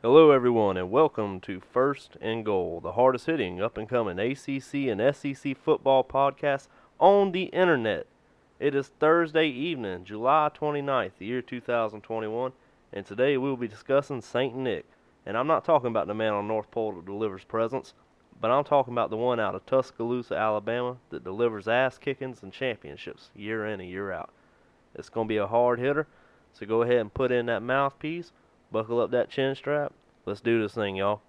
Hello, everyone, and welcome to First and Goal, the hardest hitting, up and coming ACC and SEC football podcast on the internet. It is Thursday evening, July 29th, the year 2021, and today we will be discussing St. Nick. And I'm not talking about the man on North Pole that delivers presents, but I'm talking about the one out of Tuscaloosa, Alabama that delivers ass kickings and championships year in and year out. It's going to be a hard hitter, so go ahead and put in that mouthpiece Buckle up that chin strap. Let's do this thing, y'all.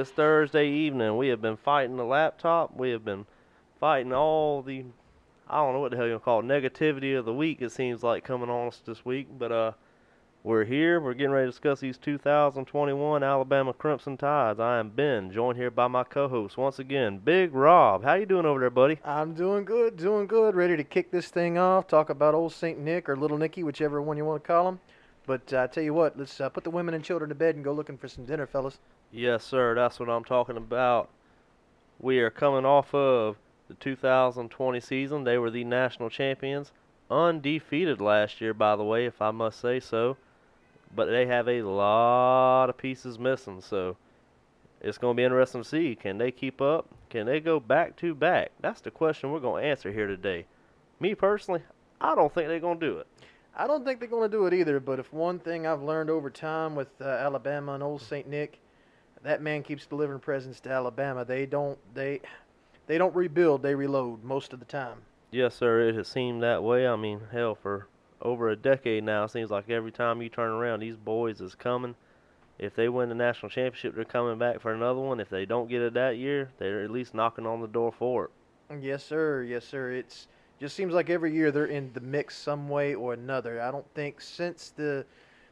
It is Thursday evening. We have been fighting the laptop. We have been fighting all the, I don't know what the hell you call it, negativity of the week. It seems like coming on us this week, but uh, we're here. We're getting ready to discuss these 2021 Alabama Crimson Tides. I am Ben, joined here by my co-host once again, Big Rob. How you doing over there, buddy? I'm doing good, doing good. Ready to kick this thing off. Talk about old Saint Nick or Little Nicky, whichever one you want to call him. But uh, I tell you what, let's uh, put the women and children to bed and go looking for some dinner, fellas. Yes, sir. That's what I'm talking about. We are coming off of the 2020 season. They were the national champions, undefeated last year, by the way, if I must say so. But they have a lot of pieces missing, so it's going to be interesting to see. Can they keep up? Can they go back to back? That's the question we're going to answer here today. Me personally, I don't think they're going to do it. I don't think they're going to do it either, but if one thing I've learned over time with uh, Alabama and old Saint Nick, that man keeps delivering presents to Alabama. They don't they they don't rebuild, they reload most of the time. Yes, sir. It has seemed that way. I mean, hell, for over a decade now, it seems like every time you turn around, these boys is coming. If they win the national championship, they're coming back for another one. If they don't get it that year, they're at least knocking on the door for it. Yes, sir. Yes, sir. It's just seems like every year they're in the mix some way or another. I don't think since the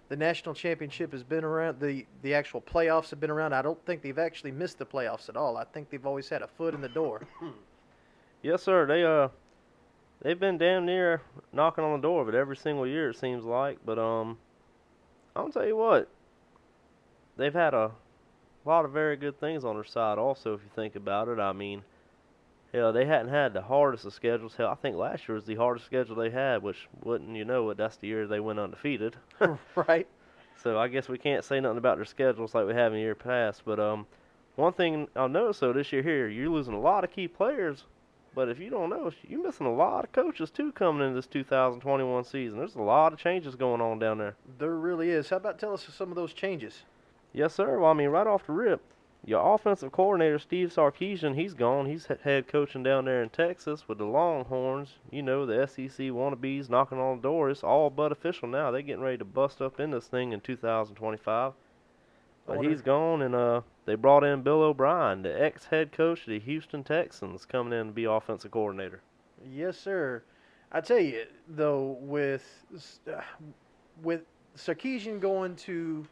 the national championship has been around, the the actual playoffs have been around. I don't think they've actually missed the playoffs at all. I think they've always had a foot in the door. Yes, sir. They uh, they've been damn near knocking on the door of it every single year. It seems like, but um, I'll tell you what, they've had a lot of very good things on their side. Also, if you think about it, I mean, hell, they hadn't had the hardest of schedules. Hell, I think last year was the hardest schedule they had, which wouldn't you know it? That's the year they went undefeated. right? So I guess we can't say nothing about their schedules like we have in the year past. But um, one thing I'll notice though this year here, you're losing a lot of key players. But if you don't know, you're missing a lot of coaches too coming into this 2021 season. There's a lot of changes going on down there. There really is. How about tell us some of those changes? Yes, sir. Well, I mean, right off the rip, your offensive coordinator Steve Sarkisian, he's gone. He's head coaching down there in Texas with the Longhorns. You know, the SEC wannabes knocking on the door. It's all but official now. They're getting ready to bust up in this thing in 2025. But he's gone, and uh, they brought in Bill O'Brien, the ex-head coach of the Houston Texans, coming in to be offensive coordinator. Yes, sir. I tell you though, with uh, with Sarkisian going to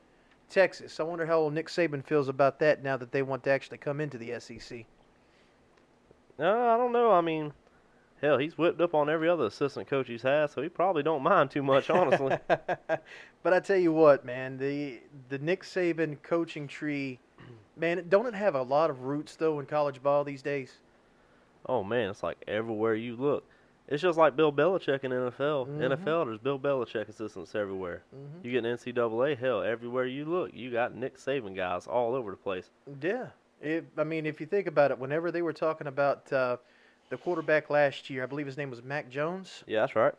Texas, I wonder how old Nick Saban feels about that now that they want to actually come into the SEC. Uh, I don't know. I mean, hell, he's whipped up on every other assistant coach he's had, so he probably don't mind too much, honestly. but I tell you what, man, the the Nick Saban coaching tree, man, don't it have a lot of roots though in college ball these days? Oh man, it's like everywhere you look. It's just like Bill Belichick in NFL. Mhm. NFL, there's Bill Belichick assistants everywhere. Mm-hmm. You get an NCAA, hell, everywhere you look, you got Nick Saban guys all over the place. Yeah. If, I mean, if you think about it, whenever they were talking about uh, the quarterback last year, I believe his name was Mac Jones. Yeah, that's right.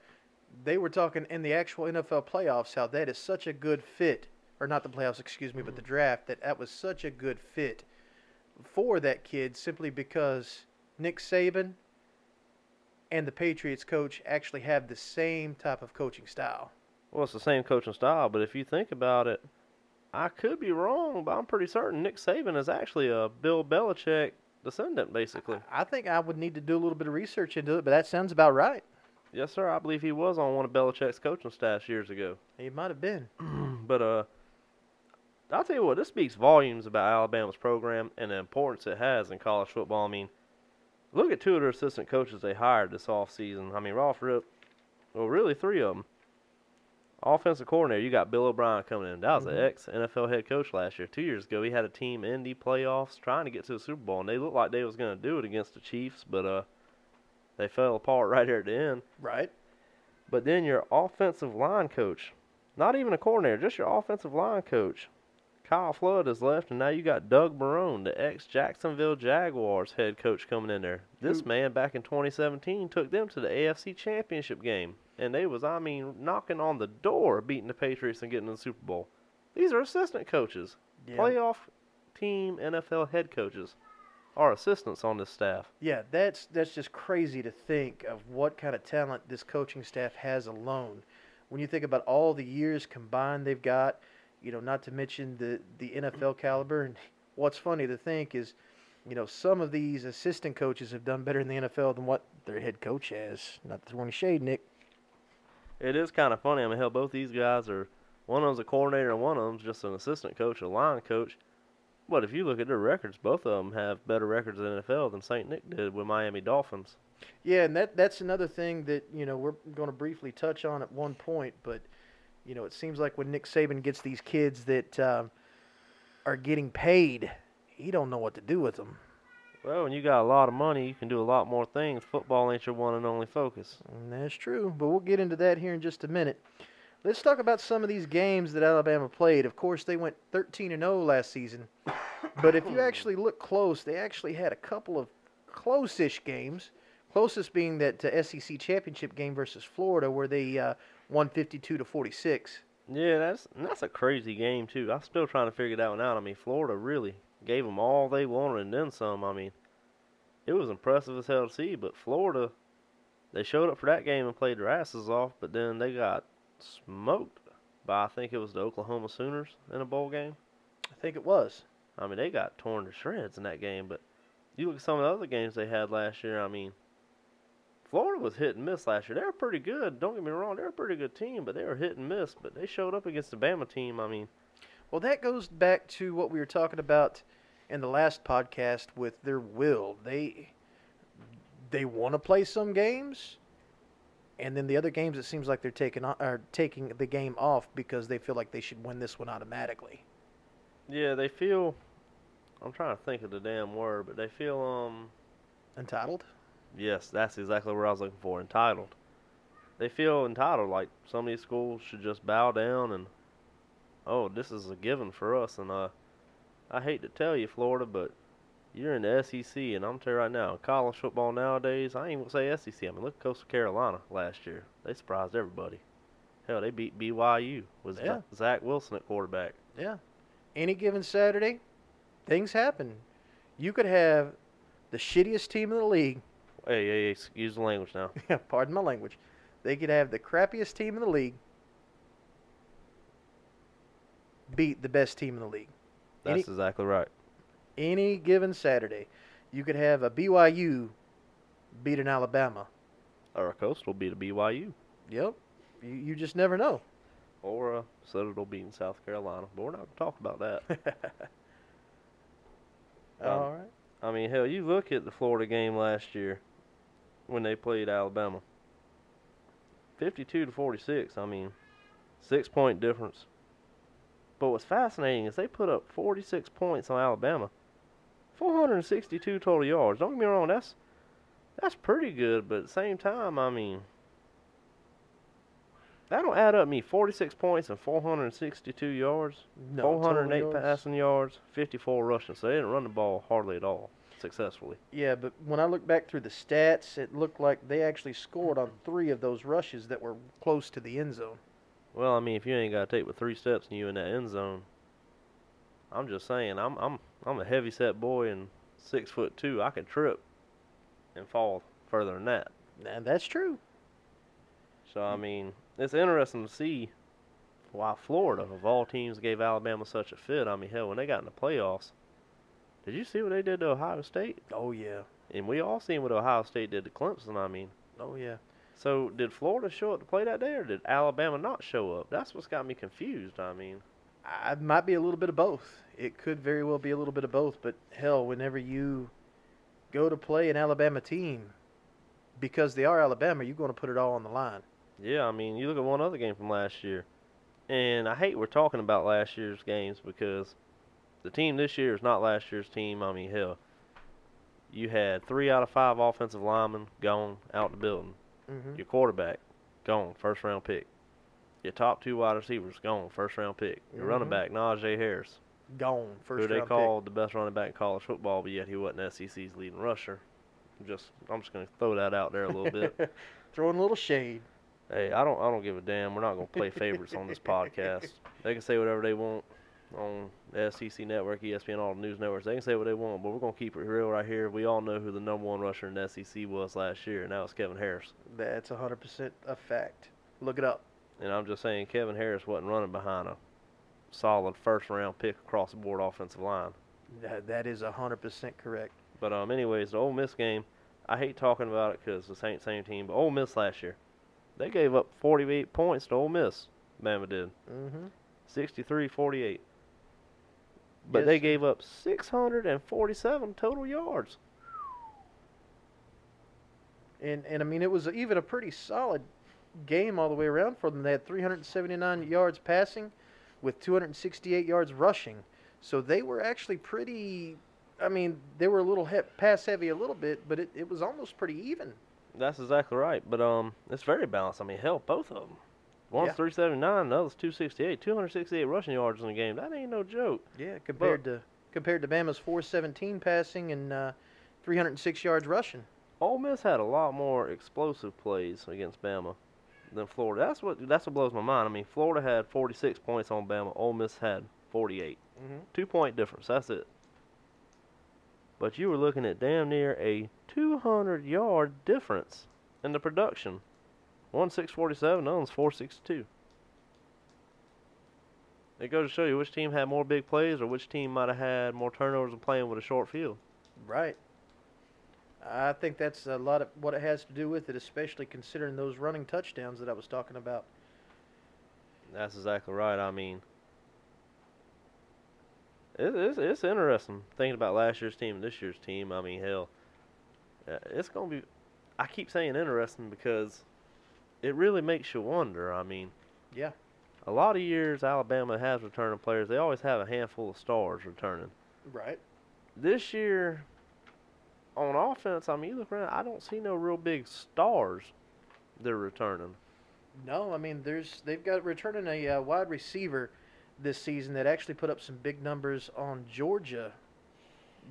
They were talking in the actual NFL playoffs how that is such a good fit, or not the playoffs, excuse me, but the draft. That that was such a good fit for that kid simply because Nick Saban and the Patriots coach actually have the same type of coaching style. Well, it's the same coaching style, but if you think about it, I could be wrong, but I'm pretty certain Nick Saban is actually a Bill Belichick descendant, basically. I think I would need to do a little bit of research into it, but that sounds about right. Yes, sir. I believe he was on one of Belichick's coaching staffs years ago. He might have been. but uh, I'll tell you what, this speaks volumes about Alabama's program and the importance it has in college football. I mean, look at two of their assistant coaches they hired this offseason. I mean, Rolf Rip, well, really three of them. Offensive coordinator, you got Bill O'Brien coming in. That was Mhm. an ex NFL head coach last year. Two years ago, he had a team in the playoffs trying to get to the Super Bowl, and they looked like they was going to do it against the Chiefs, but uh, they fell apart right here at the end. Right. But then your offensive line coach, not even a coordinator, just your offensive line coach, Kyle Flood has left, and now you got Doug Marrone, the ex Jacksonville Jaguars head coach, coming in there. This Who- man back in 2017 took them to the AFC Championship game, and they was, I mean, knocking on the door, beating the Patriots and getting to the Super Bowl. These are assistant coaches, Yeah. playoff team NFL head coaches, are assistants on this staff. Yeah, that's that's just crazy to think of what kind of talent this coaching staff has alone. When you think about all the years combined they've got, you know, not to mention the the NFL caliber. And what's funny to think is, you know, some of these assistant coaches have done better in the NFL than what their head coach has. Not to throw any shade, Nick. It is kind of funny. I mean, hell, both these guys are one of them's a coordinator and one of them's just an assistant coach, a line coach. But if you look at their records, both of them have better records in the NFL than St. Nick did with Miami Dolphins. Yeah, and that that's another thing that you know we're going to briefly touch on at one point, but you know it seems like when Nick Saban gets these kids that um, are getting paid, he don't know what to do with them. Well, when you got a lot of money, you can do a lot more things. Football ain't your one and only focus. And that's true, but we'll get into that here in just a minute. Let's talk about some of these games that Alabama played. Of course, they went 13 and 0 last season, but if you actually look close, they actually had a couple of close-ish games. Closest being that uh, SEC championship game versus Florida, where they uh, won 52 to 46. Yeah, that's that's a crazy game too. I'm still trying to figure that one out. I mean, Florida really gave them all they wanted and then some. I mean, it was impressive as hell to see. But Florida, they showed up for that game and played their asses off, but then they got smoked by I think it was the Oklahoma Sooners in a bowl game. I think it was. I mean, they got torn to shreds in that game. But you look at some of the other games they had last year. I mean, Florida was hit and miss last year. They were pretty good. Don't get me wrong, they're a pretty good team, but they were hit and miss. But they showed up against the Bama team. I mean. Well, that goes back to what we were talking about in the last podcast with their will. They they want to play some games, and then the other games it seems like they're taking are taking the game off because they feel like they should win this one automatically. Yeah, they feel. I'm trying to think of the damn word, but they feel um. Entitled? Yes, that's exactly what I was looking for. Entitled. They feel entitled, like some of these schools should just bow down and, oh, this is a given for us. And uh, I hate to tell you, Florida, but you're in the SEC, and I'm telling you right now, college football nowadays, I ain't gonna say SEC. I mean, look at Coastal Carolina last year. They surprised everybody. Hell, they beat BYU with Yeah. Zach Wilson at quarterback. Yeah. Any given Saturday, things happen. You could have the shittiest team in the league. Hey, hey, the language now. pardon my language. They could have the crappiest team in the league beat the best team in the league. That's Any- exactly right. any given Saturday. You could have a BYU beat an Alabama. Or a Coastal beat a BYU. Yep. You, you just never know. Or a Citadel beating South Carolina. But we're not going to talk about that. Um, All right. I mean, hell, you look at the Florida game last year when they played Alabama. 52 to 46. I mean, six point difference. But what's fascinating is they put up 46 points on Alabama. 462 total yards. Don't get me wrong, that's that's pretty good, but at the same time, I mean, that don't add up to me 46 points and 462 yards. No, 408 yards. passing yards, 54 rushing. So they didn't run the ball hardly at all successfully. Yeah, but when I look back through the stats, it looked like they actually scored on three of those rushes that were close to the end zone. Well, I mean, if you ain't got to take but three steps and you in that end zone, I'm just saying, I'm I'm I'm a heavy set boy and six foot two. I can trip and fall further than that. And that's true. So I mean, it's interesting to see why Florida, of all teams, gave Alabama such a fit. I mean, hell, when they got in the playoffs, did you see what they did to Ohio State? Oh yeah. And we all seen what Ohio State did to Clemson. I mean, Oh yeah. So did Florida show up to play that day, or did Alabama not show up? That's what's got me confused. I mean, I might be a little bit of both. It could very well be a little bit of both. But hell, whenever you go to play an Alabama team, because they are Alabama, you're going to put it all on the line. yeah, I mean, you look at one other game from last year, and I hate we're talking about last year's games because the team this year is not last year's team. I mean, hell, you had three out of five offensive linemen gone out the building. Mm-hmm. Your quarterback gone, first round pick. Your top two wide receivers gone, first round pick. Your running Mhm. back Najee Harris, Gone first who they round called the best running back in college football, but yet he wasn't SEC's leading rusher. Just I'm just gonna throw that out there a little bit. pick. Throwing a little shade. Hey, I don't I don't give a damn. We're not gonna play favorites on this podcast. They can say whatever they want on the SEC network, ESPN, all the news networks. They can say what they want, but we're gonna keep it real right here. We all know who the number one rusher in the SEC was last year, and that was Kevin Harris. That's 100% a fact. Look it up. And I'm just saying Kevin Harris wasn't running behind a solid first round pick across the board offensive line. That, that is 100% correct. But um, anyways, the Ole Miss game, I hate talking about it because it's the same team. But Ole Miss last year, they gave up 48 points to Ole Miss. Bama did Mm-hmm. 63-48. But Yes, they gave up 647 total yards. And and I mean it was even a pretty solid game all the way around for them. They had 379 yards passing, with 268 yards rushing. So they were actually pretty. I mean, they were a little he- pass heavy a little bit, but it, it was almost pretty even. That's exactly right. But um, it's very balanced. I mean, hell, both of them. One's Yeah. 379, the other's 268. 268 rushing yards in the game. That ain't no joke. Yeah, compared to compared to Bama's 417 passing and uh, 306 yards rushing. Ole Miss had a lot more explosive plays against Bama than Florida. That's what that's what blows my mind. I mean, Florida had 46 points on Bama. Ole Miss had 48. Mm-hmm. Two point difference. That's it. But you were looking at damn near a 200 yard difference in the production. One 647, the other one's 462. It goes to show you which team had more big plays or which team might have had more turnovers and playing with a short field. Right. I think that's a lot of what it has to do with it, especially considering those running touchdowns that I was talking about. That's exactly right. I mean, it, it's it's interesting thinking about last year's team and this year's team. I mean, hell, uh, it's gonna be. I keep saying interesting because it really makes you wonder. I mean, Yeah. a lot of years Alabama has returning players. They always have a handful of stars returning. Right. This year, on offense, I mean, you look around. I don't see no real big stars. They're returning. No, I mean there's they've got returning a uh, wide receiver this season that actually put up some big numbers on Georgia.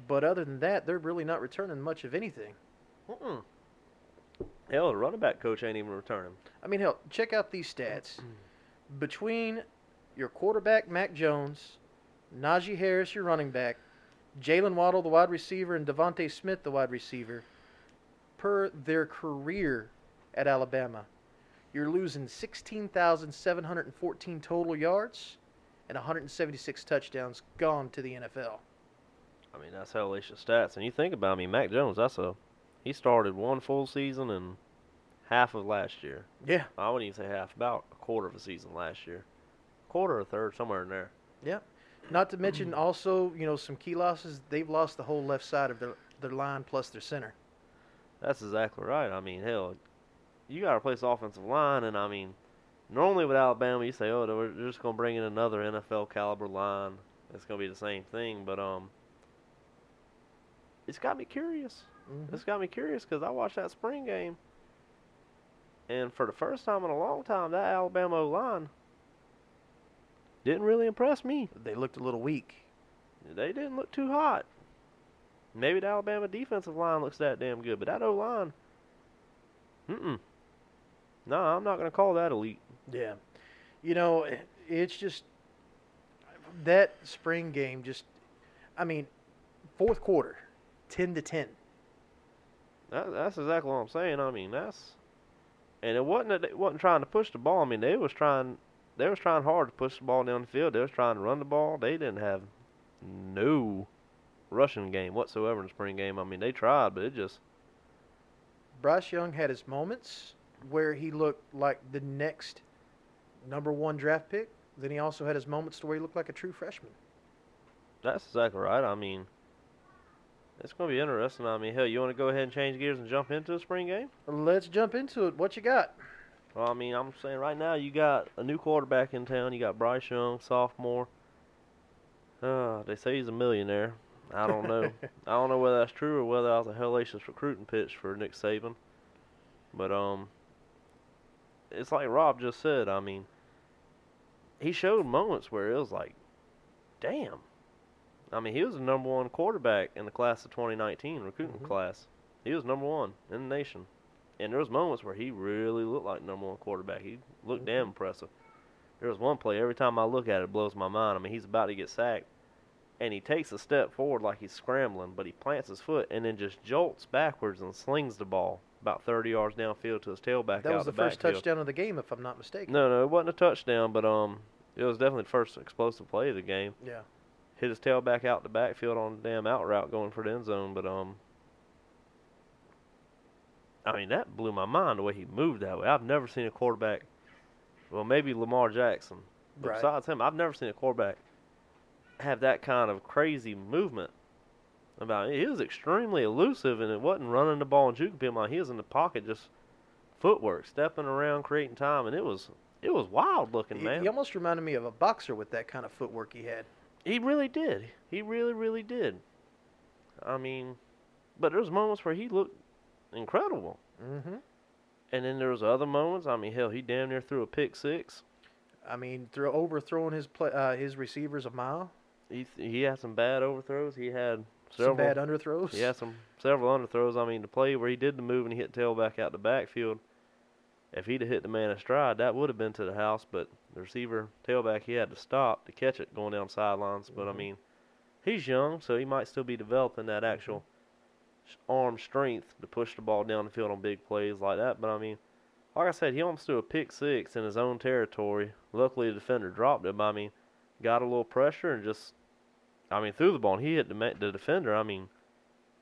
But other than that, they're really not returning much of anything. Mm-mm. Hell, the running back coach ain't even returning. I mean, hell, check out these stats. Between your quarterback Mac Jones, Najee Harris, your running back, Jaylen Waddle, the wide receiver, and DeVonta Smith, the wide receiver, per their career at Alabama, you're losing 16,714 total yards and 176 touchdowns gone to the NFL. I mean, that's hellacious stats. And you think about, mean, Mac Jones, that's a, he started one full season and half of last year. Yeah. I wouldn't even say half, about a quarter of a season last year. Quarter or third, somewhere in there. Yeah. Not to mention also, you know, some key losses. They've lost the whole left side of their, their line plus their center. That's exactly right. I mean, hell, you got to replace the offensive line, and I mean, normally with Alabama, you say, oh, they're they're just going to bring in another NFL caliber line. It's going to be the same thing, but um, it's got me curious. Mhm. It's got me curious because I watched that spring game, and for the first time in a long time, that Alabama line didn't really impress me. They looked a little weak. They didn't look too hot. Maybe the Alabama defensive line looks that damn good, but that O line, mm-mm. No, I'm not gonna call that elite. Yeah. You know, it's just that spring game just I mean, fourth quarter, 10 to 10. That, that's exactly what I'm saying. I mean, that's and it wasn't that they wasn't trying to push the ball. I mean, they was trying they was trying hard to push the ball down the field. They was trying to run the ball. They didn't have no rushing game whatsoever in the spring game. I mean, they tried, but it just Bryce Young had his moments, where he looked like the next number one draft pick. Then he also had his moments to where he looked like a true freshman. That's exactly right. I mean, it's going to be interesting. I mean, hell, you want to go ahead and change gears and jump into the spring game? Let's jump into it. What you got? Well, I mean, I'm saying right now you got a new quarterback in town. You got Bryce Young, sophomore. Uh, they say he's a millionaire. I don't know. I don't know whether that's true or whether that was a hellacious recruiting pitch for Nick Saban. But um, it's like Rob just said. I mean, he showed moments where it was like, damn. I mean, he was the number one quarterback in the class of 2019 recruiting Mhm. class. He was number one in the nation, and there was moments where he really looked like number one quarterback. He looked Mhm. damn impressive. There was one play every time I look at it, it blows my mind. I mean, he's about to get sacked, and he takes a step forward like he's scrambling, but he plants his foot and then just jolts backwards and slings the ball about 30 yards downfield to his tailback That out was the the first backfield. touchdown of the game, if I'm not mistaken. No, no, it wasn't a touchdown, but um, it was definitely the first explosive play of the game. Yeah. Hit his tail back out the backfield on the damn out route going for the end zone, but um, I mean that blew my mind the way he moved that way. I've never seen a quarterback. Well, maybe Lamar Jackson. But Right. besides him, I've never seen a quarterback have that kind of crazy movement. About he was extremely elusive, and it wasn't running the ball and juking people. Like, he was in the pocket, just footwork, stepping around, creating time, and it was it was wild looking, He, man. he almost reminded me of a boxer with that kind of footwork he had. He really did. He really, really did. I mean, but there's moments where he looked incredible, Mm-hmm. and then there was other moments. I mean, hell, he damn near threw a pick six. I mean, throw overthrowing his play, uh, his receivers a mile. He th- he had some bad overthrows. He had Some several. bad underthrows. He had some several underthrows. I mean, the play where he did the move and he hit tailback out the backfield. If he'd have hit the man in stride, that would have been to the house. But the receiver tailback, he had to stop to catch it going down sidelines. But I Mhm. mean, he's young, so he might still be developing that actual arm strength to push the ball down the field on big plays like that. But I mean, like I said, he almost threw a pick six in his own territory. Luckily, the defender dropped it. But I mean, got a little pressure and just, I mean, threw the ball. And he hit the the defender. I mean,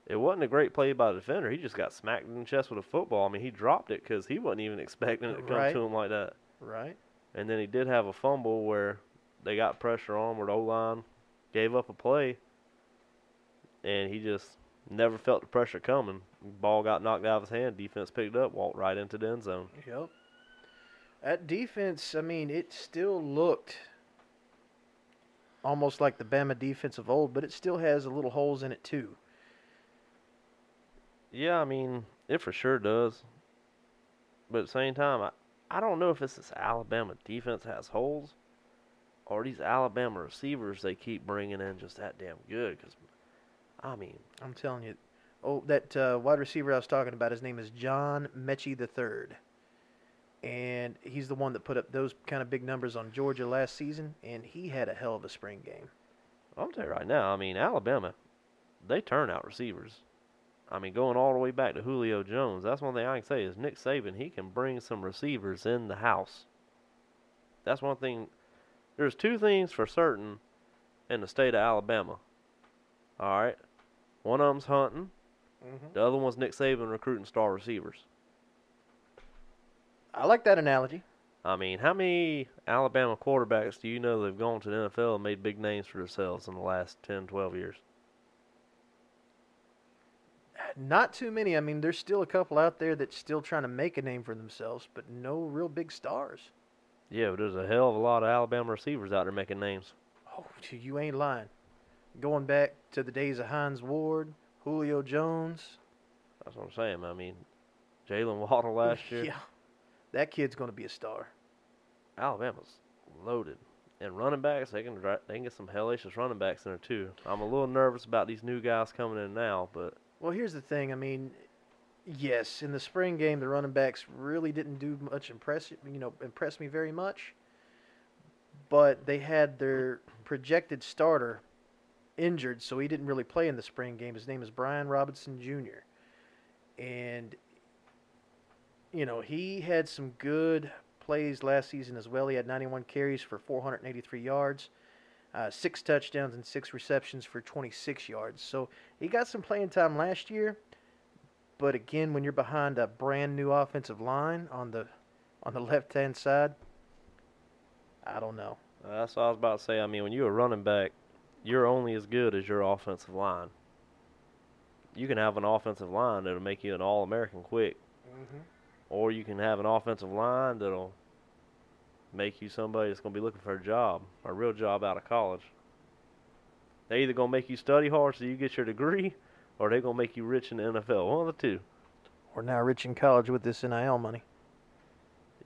it wasn't a great play by the defender. He just got smacked in the chest with a football. I mean, he dropped it because he wasn't even expecting it to come Right. to him like that. Right. And then he did have a fumble where they got pressure on where the O line gave up a play, and he just never felt the pressure coming. Ball got knocked out of his hand. Defense picked up, walked right into the end zone. Yep. That defense, I mean, it still looked almost like the Bama defense of old, but it still has a little holes in it too. Yeah, I mean, it for sure does. But at the same time, I, I don't know if it's this Alabama defense has holes or these Alabama receivers they keep bringing in just that damn good. Because, I mean, I'm telling you. Oh, that uh, wide receiver I was talking about, his name is John Metchie the third, and he's the one that put up those kind of big numbers on Georgia last season, and he had a hell of a spring game. I'm telling you right now, I mean, Alabama, they turn out receivers. I mean, going all the way back to Julio Jones, that's one thing I can say is Nick Saban, he can bring some receivers in the house. That's one thing. There's two things for certain in the state of Alabama. All right. One of them's hunting. Mm-hmm. The other one's Nick Saban recruiting star receivers. I like that analogy. I mean, how many Alabama quarterbacks do you know that have gone to the NFL and made big names for themselves in the last 10, 12 years? Not too many. I mean, there's still a couple out there that's still trying to make a name for themselves, but no real big stars. Yeah, but there's a hell of a lot of Alabama receivers out there making names. Oh, you ain't lying. Going back to the days of Hines Ward, Julio Jones. That's what I'm saying. I mean, Jaylen Waddle last year. Yeah, that kid's going to be a star. Alabama's loaded. And running backs, they can they can get some hellacious running backs in there too. I'm a little nervous about these new guys coming in now, but Well, here's the thing. I mean, yes, in the spring game, the running backs really didn't do much impress you know impress me very much. But they had their projected starter injured, so he didn't really play in the spring game. His name is Brian Robinson Jr. And you know he had some good plays last season as well. He had 91 carries for 483 yards. Uh, six touchdowns and six receptions for 26 yards. So he got some playing time last year, But again, when you're behind a brand new offensive line on the on the left hand side, I don't know. Uh, that's what I was about to say. I mean, when you're a running back, you're only as good as your offensive line. You can have an offensive line that'll make you an All American quick, Mm-hmm. or you can have an offensive line that'll make you somebody that's going to be looking for a job, a real job out of college. They either going to make you study hard so you get your degree, or they're going to make you rich in the NFL. One of the two. We're now rich in college with this NIL money.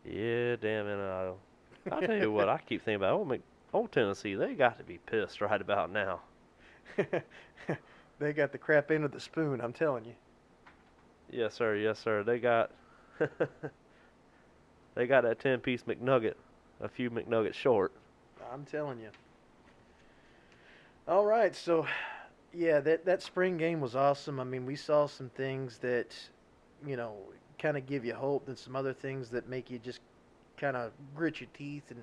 Yeah, damn it. I, I tell you what, I keep thinking about old, Mc, old Tennessee. They got to be pissed right about now. they got the crap end of the spoon. I'm telling you. Yes, sir. Yes, sir. They got they got that ten piece McNugget, a few McNuggets short. I'm telling you. All right, so yeah, that that spring game was awesome. I mean, we saw some things that, you know, kind of give you hope, and some other things that make you just kind of grit your teeth and,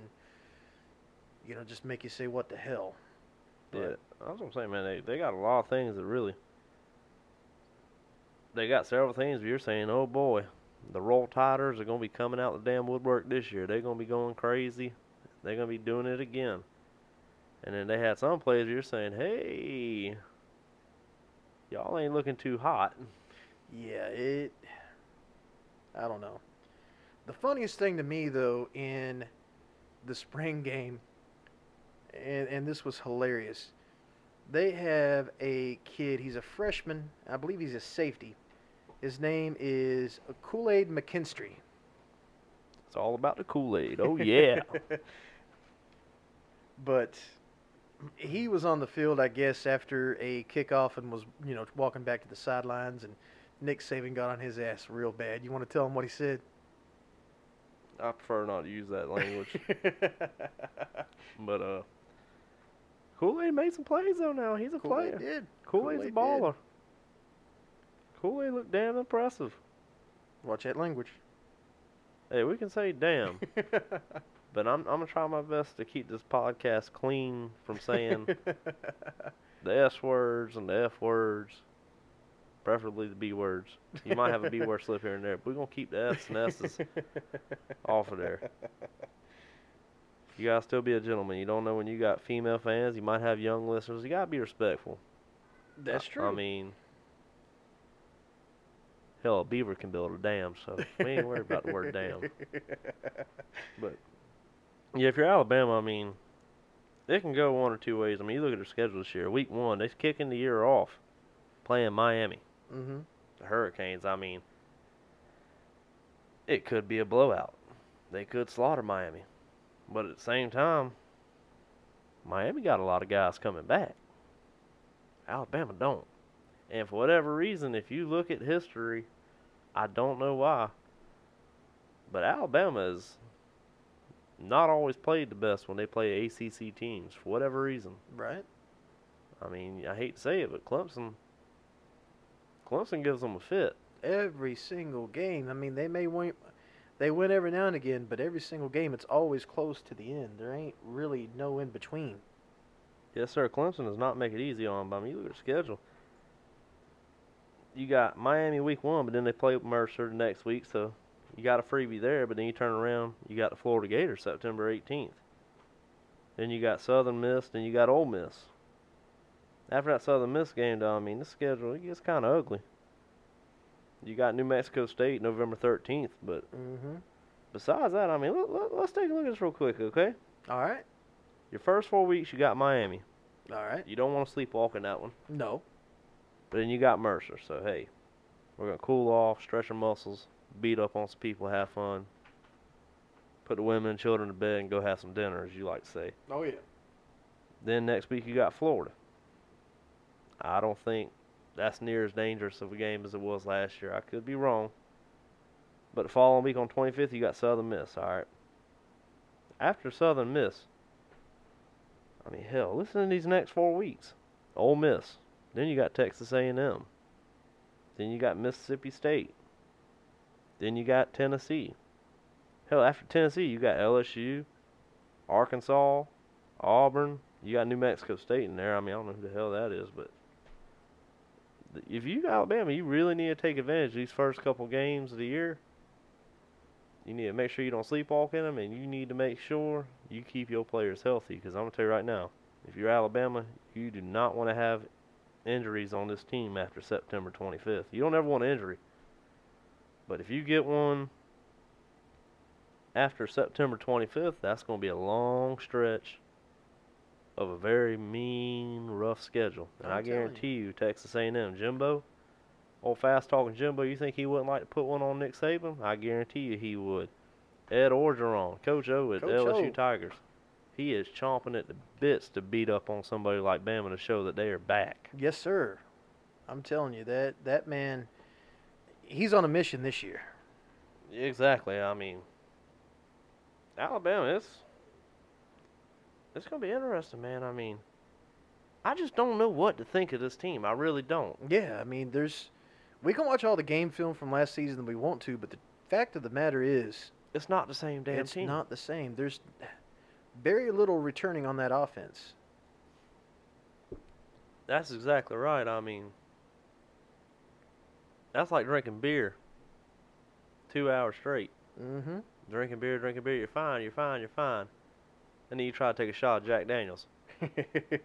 you know, just make you say, "What the hell." Yeah, I was gonna say, man. They they got a lot of things that really. They got several things. But you're saying, oh boy, the roll tiders are gonna be coming out the damn woodwork this year. They're gonna be going crazy. They're gonna be doing it again. And then they had some players. You're saying, hey, y'all ain't looking too hot. Yeah, it. I don't know. The funniest thing to me, though, in the spring game, and, and this was hilarious, they have a kid. He's a freshman. I believe he's a safety. His name is Kool Aid McKinstry. It's all about the Kool Aid. Oh yeah. but he was on the field, I guess, after a kickoff and was, you know, walking back to the sidelines, and Nick Saban got on his ass real bad. You want to tell him what he said? I prefer not to use that language. but uh, Kool Aid made some plays though. Now he's a Kool-Aid player. did. Kool Aid's a baller. Kool Aid looked damn impressive. Watch that language. Hey, we can say damn, but I'm I'm gonna try my best to keep this podcast clean from saying the S words and the F words, preferably the B words. You might have a B word slip here and there, but we're gonna keep the S and S's off of there. You gotta still be a gentleman. You don't know when you got female fans. You might have young listeners. You gotta be respectful. That's I- true. I mean, hell, a beaver can build a dam, so we ain't worried about the word dam. But yeah, if you're Alabama, I mean, it can go one or two ways. I mean, you look at their schedule this year. Week one, they're kicking the year off, playing Miami, mm-hmm. the Hurricanes. I mean, it could be a blowout. They could slaughter Miami, but at the same time, Miami got a lot of guys coming back. Alabama don't. And for whatever reason, if you look at history, I don't know why, but Alabama has not always played the best when they play ACC teams for whatever reason. Right. I mean, I hate to say it, but Clemson, Clemson gives them a fit. Every single game. I mean, they may win. They win every now and again, but every single game, it's always close to the end. There ain't really no in between. Yes, sir. Clemson does not make it easy on them. I mean, you look at their schedule. You got Miami week one, but then they play Mercer the next week, so you got a freebie there. But then you turn around, you got the Florida Gators September 18th. Then you got Southern Miss, then you got Ole Miss. After that Southern Miss game, though, I mean, the schedule it gets kind of ugly. You got New Mexico State November 13th, but Mm-hmm. besides that, I mean, let, let, let's take a look at this real quick, okay? All right. Your first four weeks, you got Miami. All right. You don't want to sleepwalk in that one. No. But then you got Mercer, so hey, we're gonna cool off, stretch our muscles, beat up on some people, have fun, put the women and children to bed, and go have some dinner, as you like to say. Oh yeah. Then next week you got Florida. I don't think that's near as dangerous of a game as it was last year. I could be wrong. But the following week on 25th you got Southern Miss. All right. After Southern Miss, I mean hell, listen to these next four weeks. Ole Miss. Then you got Texas A&M. Then you got Mississippi State. Then you got Tennessee. Hell, after Tennessee, you got LSU, Arkansas, Auburn. You got New Mexico State in there. I mean, I don't know who the hell that is, but if you Alabama, you really need to take advantage of these first couple games of the year. You need to make sure you don't sleepwalk in them, and you need to make sure you keep your players healthy. Because I'm gonna tell you right now, if you're Alabama, you do not want to have injuries on this team after September 25th. You don't ever want an injury, but if you get one after September 25th, that's gonna be a long stretch of a very mean, rough schedule. And I'm I telling you. guarantee you, Texas A&M, Jimbo, old fast talking Jimbo, you think he wouldn't like to put one on Nick Saban? I guarantee you he would. Ed Orgeron, Coach O at Coach LSU O. Tigers, he is chomping at the bits to beat up on somebody like Bama to show that they are back. Yes, sir. I'm telling you that that man, he's on a mission this year. Exactly. I mean, Alabama, is. it's gonna be interesting, man. I mean, I just don't know what to think of this team. I really don't. Yeah, I mean, there's we can watch all the game film from last season that we want to, but the fact of the matter is, It's not the same damn it's team. not the same. There's very little returning on that offense. That's exactly right. I mean, that's like drinking beer. Two hours straight. Mm-hmm. Drinking beer, drinking beer. You're fine. You're fine. You're fine. And then you try to take a shot of Jack Daniels.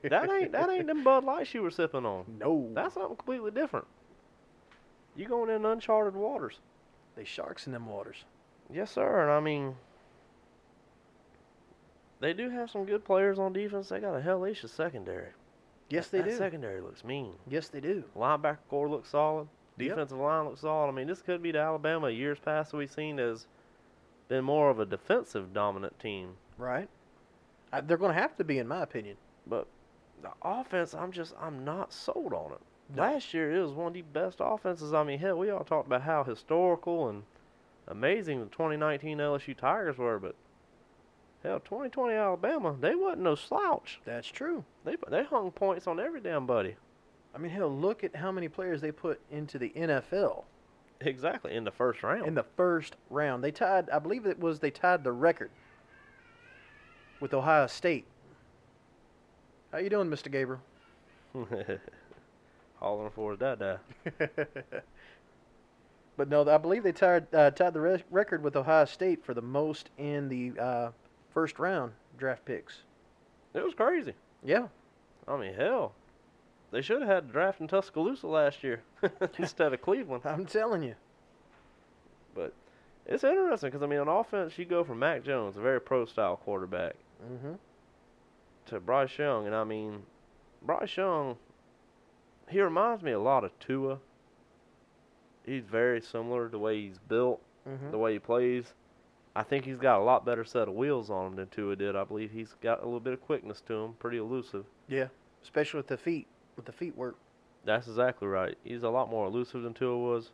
That ain't that ain't them Bud Lights you were sipping on. no. That's something completely different. You going in uncharted waters. they sharks in them waters. Yes, sir. And I mean, they do have some good players on defense. They got a hellacious secondary. Yes, That- they that do. Secondary looks mean. Yes, they do. Linebacker core looks solid. Yep. Defensive line looks solid. I mean, this could be the Alabama years past we've seen as been more of a defensive dominant team. Right. I, they're going to have to be, in my opinion. But the offense, I'm just I'm not sold on it. No. Last year it was one of the best offenses. I mean, hell, we all talked about how historical and amazing the 2019 LSU Tigers were, but hell, 2020 Alabama, they wasn't no slouch. That's true. They they hung points on every damn buddy. I mean, hell, look at how many players they put into the NFL Exactly in the first round. in the first round. They tied, I believe it was they tied the record with Ohio State. How you doing, Mr. Gabriel? Hollering for his dad. but no, I believe they tied uh, tied the re- record with Ohio State for the most in the uh, first round draft picks. It was crazy. Yeah, I mean, hell, they should have had the draft in Tuscaloosa last year instead of Cleveland. I'm telling you. But it's interesting because I mean, on offense, you go from Mac Jones, a very pro-style quarterback, hmm to Bryce Young, and I mean, Bryce Young, he reminds me a lot of Tua. He's very similar the way he's built, hmm the way he plays. I think he's got a lot better set of wheels on him than Tua did. I believe he's got a little bit of quickness to him, pretty elusive. Yeah, especially with the feet, with the feet work. That's exactly right. He's a lot more elusive than Tua was.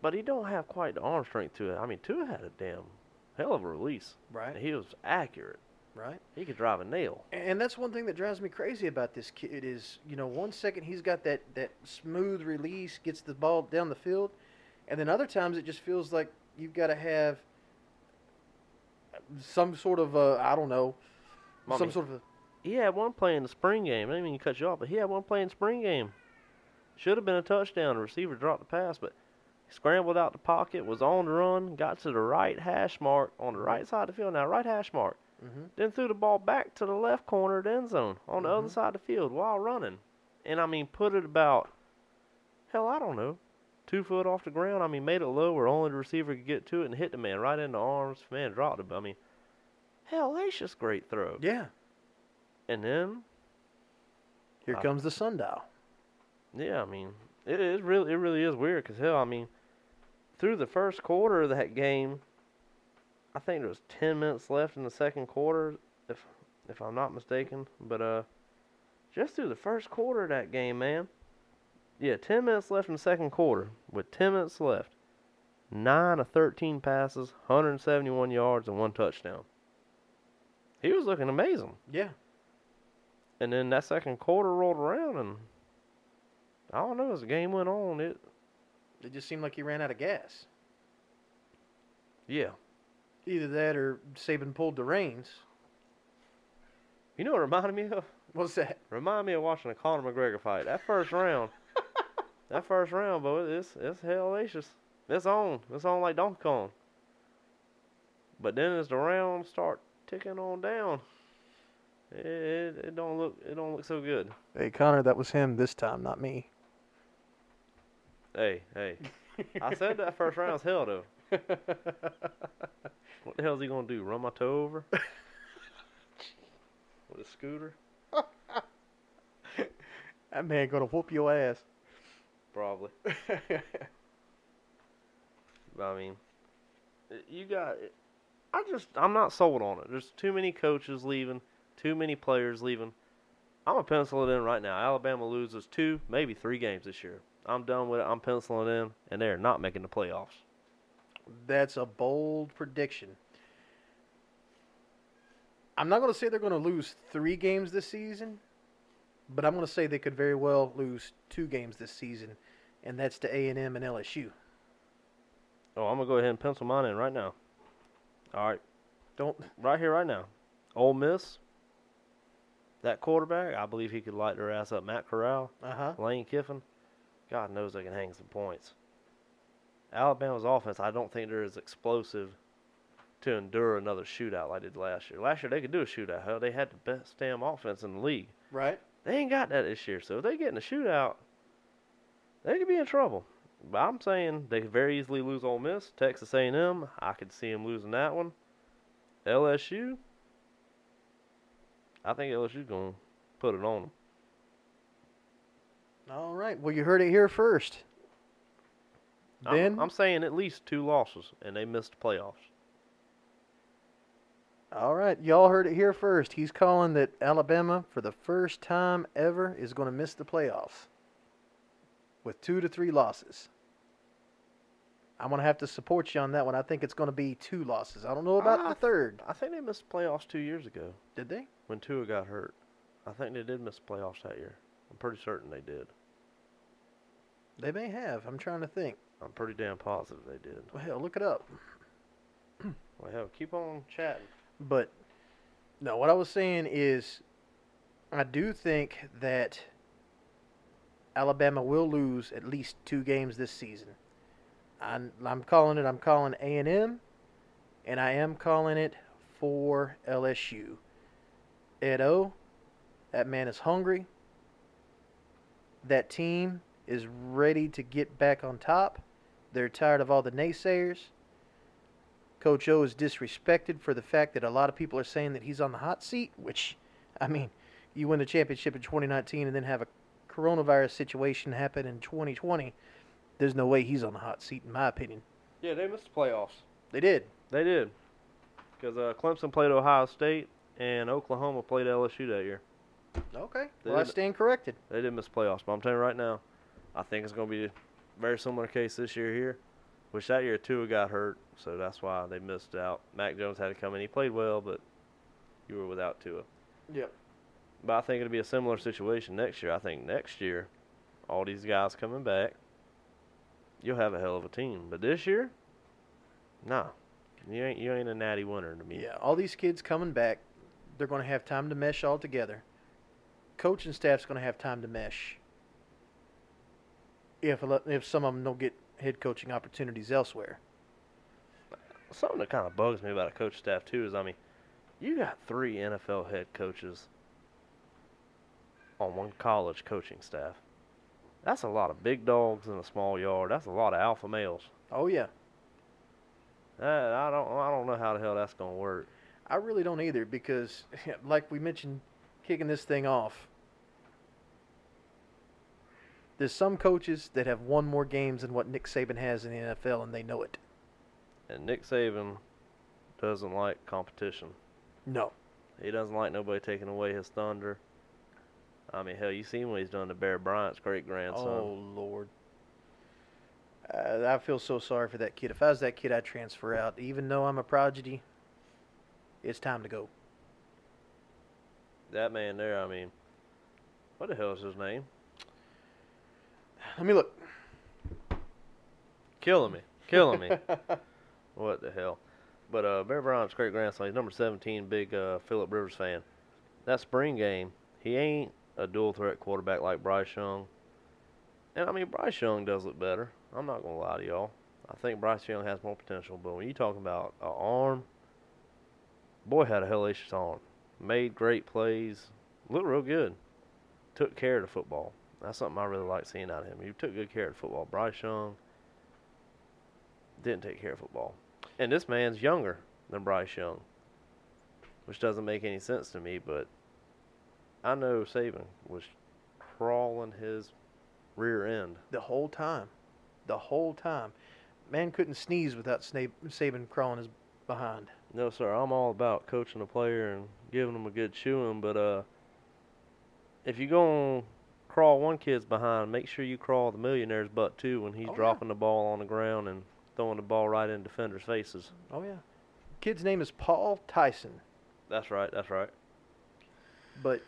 But he don't have quite the arm strength to it. I mean, Tua had a damn hell of a release. Right. He was accurate. Right. He could drive a nail. And that's one thing that drives me crazy about this kid is, you know, one second he's got that, that smooth release, gets the ball down the field, and then other times it just feels like you've got to have some sort of, uh, I don't know, some sort of, a, He had one play in the spring game. I didn't mean to cut you off, but he had one play in the spring game. Should have been a touchdown. The receiver dropped the pass, but he scrambled out the pocket, was on the run, got to the right hash mark on the right side of the field. Now, right hash mark. Mhm. Then threw the ball back to the left corner of the end zone on the other Mhm. side of the field while running. And I mean, put it about, hell, I don't know, two foot off the ground. I mean, made it low where only the receiver could get to it and hit the man right in the arms. Man dropped it. I mean, hellacious great throw. yeah, And then here Uh, comes the sundial. Yeah, I mean, it is really it really is weird because hell, I mean, through the first quarter of that game, I think there was ten minutes left in the second quarter, if if I'm not mistaken. But uh, just through the first quarter of that game, man, yeah, ten minutes left in the second quarter. With ten minutes left, nine of thirteen passes, 171 yards, and one touchdown. He was looking amazing. Yeah, And then that second quarter rolled around, and I don't know. As the game went on, it it just seemed like he ran out of gas. yeah. Either that or Saban pulled the reins. You know what it reminded me of? What's that? Reminded me of watching a Conor McGregor fight. That first round, that first round, boy, it's it's hellacious. It's on. It's on like Donkey Kong. But then as the rounds start ticking on down, it, it, it don't look it don't look so good. Hey, Connor, that was him this time, not me. Hey, hey. I said that first round's hell though. What the hell's he gonna do? Run my toe over? With a scooter? That man gonna whoop your ass. Probably. I mean, you got. I just I'm not sold on it. There's too many coaches leaving, too many players leaving. I'm gonna pencil it in right now. Alabama loses two, maybe three games this year. I'm done with it. I'm penciling in, and they're not making the playoffs. That's a bold prediction. I'm not going to say they're going to lose three games this season, but I'm going to say they could very well lose two games this season, and that's to A&M and LSU. Oh, I'm gonna go ahead and pencil mine in right now. All right, Don't right here, right now. Ole Miss. That quarterback, I believe he could light their ass up. Matt Corral. uh huh. Lane Kiffin, God knows they can hang some points. Alabama's offense, I don't think they're as explosive to endure another shootout like they did last year. Last year they could do a shootout. Hell, they had the best damn offense in the league. Right. They ain't got that this year. So if they get in a shootout, they could be in trouble. But I'm saying they could very easily lose Ole Miss, Texas A&M. I could see them losing that one. LSU. I think LSU's gonna put it on them. All right. Well, you heard it here first. I'm- Ben, I'm saying at least two losses, and they missed the playoffs. all right, y'all heard it here first. He's calling that Alabama, for the first time ever, is going to miss the playoffs with two to three losses. I'm going to have to support you on that one. I think it's going to be two losses. I don't know about Ah, the third. I think they missed playoffs two years ago Did they? when Tua got hurt. I think they did miss playoffs that year. I'm pretty certain they did. They may have. I'm trying to think. I'm pretty damn positive they did. Well, hell, look it up. Well, hell, keep on chatting. But no, what I was saying is, I do think that Alabama will lose at least two games this season. I'm, I'm calling it. I'm calling A and M, and I am calling it for LSU. Ed O, that man is hungry. That team is ready to get back on top. They're tired of all the naysayers. Coach O is disrespected for the fact that a lot of people are saying that he's on the hot seat, which, I mean, you win the championship in 2019 and then have a coronavirus situation happened in 2020. There's no way he's on the hot seat, in my opinion. Yeah, they missed the playoffs. They did. They did. Because uh, Clemson played Ohio State and Oklahoma played LSU that year. Okay. They Well, I stand corrected. They did miss playoffs, but I'm telling you right now, I think it's going to be a very similar case this year here. Which that year Tua got hurt, so that's why they missed out. Mac Jones had to come in. He played well, but you were without Tua. Yep. But I think it'll be a similar situation next year. I think next year, all these guys coming back, you'll have a hell of a team. But this year, nah, you ain't you ain't a natty winner to me. Yeah, all these kids coming back, they're going to have time to mesh all together. Coaching staff's going to have time to mesh. If if some of them don't get head coaching opportunities elsewhere. Something that kind of bugs me about a coach staff too is, I mean, you got three NFL head coaches on one college coaching staff. That's a lot of big dogs in a small yard. That's a lot of alpha males. Oh yeah, I don't I don't know how the hell that's gonna work. I really don't either because, like we mentioned, kicking this thing off. There's some coaches that have won more games than what Nick Saban has in the NFL, and they know it. And Nick Saban doesn't like competition. No. He doesn't like nobody taking away his thunder. I mean, hell, you seen what he's done to Bear Bryant's great grandson. Oh Lord. Uh, I feel so sorry for that kid. If I was that kid, I'd transfer out. Even though I'm a prodigy, it's time to go. That man there, I mean, what the hell is his name? Let me look. Killing me, killing me. what the hell? But uh, Bear Bryant's great grandson, he's number 17, big uh, Philip Rivers fan. That spring game, he ain't a dual threat quarterback like Bryce Young And I mean, Bryce Young does look better. I'm not gonna lie to y'all. I think Bryce Young has more potential. But when you talking about an arm, boy had a hellacious arm. Made great plays. Looked real good. Took care of the football. That's something I really like seeing out of him. He took good care of the football. Bryce Young didn't take care of football. And this man's younger than Bryce Young, which doesn't make any sense to me. But I know Saban was crawling his rear end. The whole time. The whole time. Man couldn't sneeze without Saban crawling his behind. No, sir. I'm all about coaching a player and giving them a good chewing, but uh, if you're going to crawl one kid's behind, make sure you crawl the millionaire's butt too when he's Oh, yeah. dropping the ball on the ground and throwing the ball right in defenders' faces. Oh yeah. Kid's name is Paul Tyson. That's right. That's right. But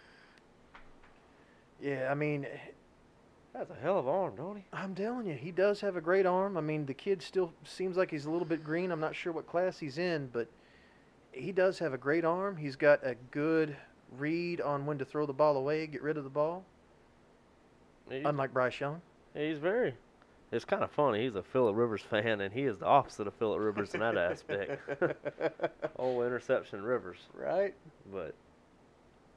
yeah, I mean, eh, That's a hell of an arm, don't he? I'm telling you, he does have a great arm. I mean, the kid still seems like he's a little bit green. I'm not sure what class he's in, but he does have a great arm. He's got a good read on when to throw the ball away, get rid of the ball, He's, unlike Bryce Young. he's very. It's kind of funny. He's a Philip Rivers fan, and he is the opposite of Philip Rivers in that aspect. oh, interception Rivers. right? But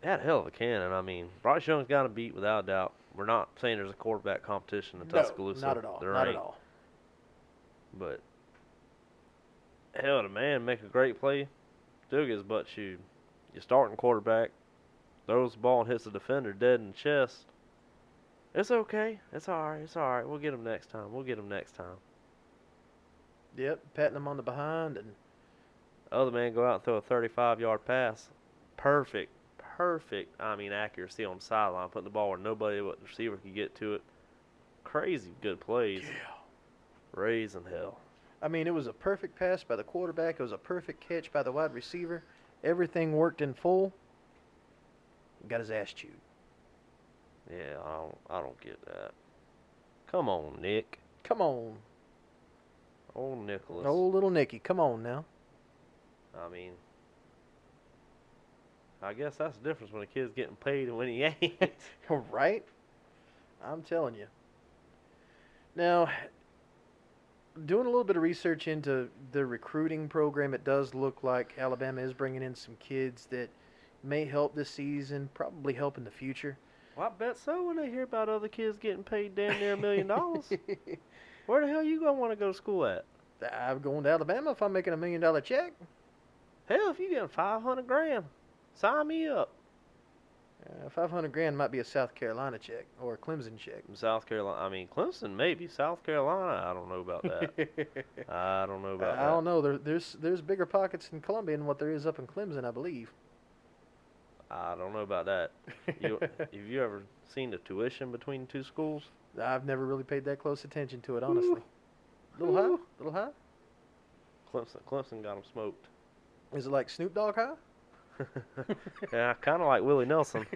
had a hell of a cannon. I mean, Bryce Young's got a beat without doubt. We're not saying there's a quarterback competition in No, Tuscaloosa. not at all. There Not ain't. at all. But hell, the man make a great play. Still gets butt chewed. Your starting quarterback throws the ball and hits the defender dead in the chest. It's okay. It's all right. It's all right. We'll get him next time. We'll get him next time. Yep, patting him on the behind and Other man go out and throw a 35-yard pass. Perfect, perfect. I mean accuracy on the sideline, putting the ball where nobody but the receiver could get to it. Crazy good plays. Yeah. Raising hell. I mean, it was a perfect pass by the quarterback. It was a perfect catch by the wide receiver. Everything worked in full. Got his ass chewed. Yeah, I don't, I don't get that. Come on, Nick. Come on, Old Nicholas. old little Nicky. Come on now. I mean, I guess that's the difference when a kid's getting paid and when he ain't. right? I'm telling you. Now, doing a little bit of research into the recruiting program, it does look like Alabama is bringing in some kids that may help this season, probably help in the future. well, I bet so when they hear about other kids getting paid damn near a million dollars. Where the hell you gonna want to go to school at? I'm going to Alabama if I'm making a million dollar check. Hell, if you getting five hundred grand, sign me up. Uh, 500 grand might be a South Carolina check or a Clemson check. South Carolina, I mean Clemson, maybe South Carolina. I don't know about that. I don't know about I that. I don't know. There, there's there's bigger pockets in Columbia than what there is up in Clemson, I believe. I don't know about that. You, have you ever seen the tuition between two schools? I've never really paid that close attention to it, honestly. little high? Little high? Clemson, Clemson got them smoked. Is it like Snoop Dogg high? yeah, kind of like Willie Nelson.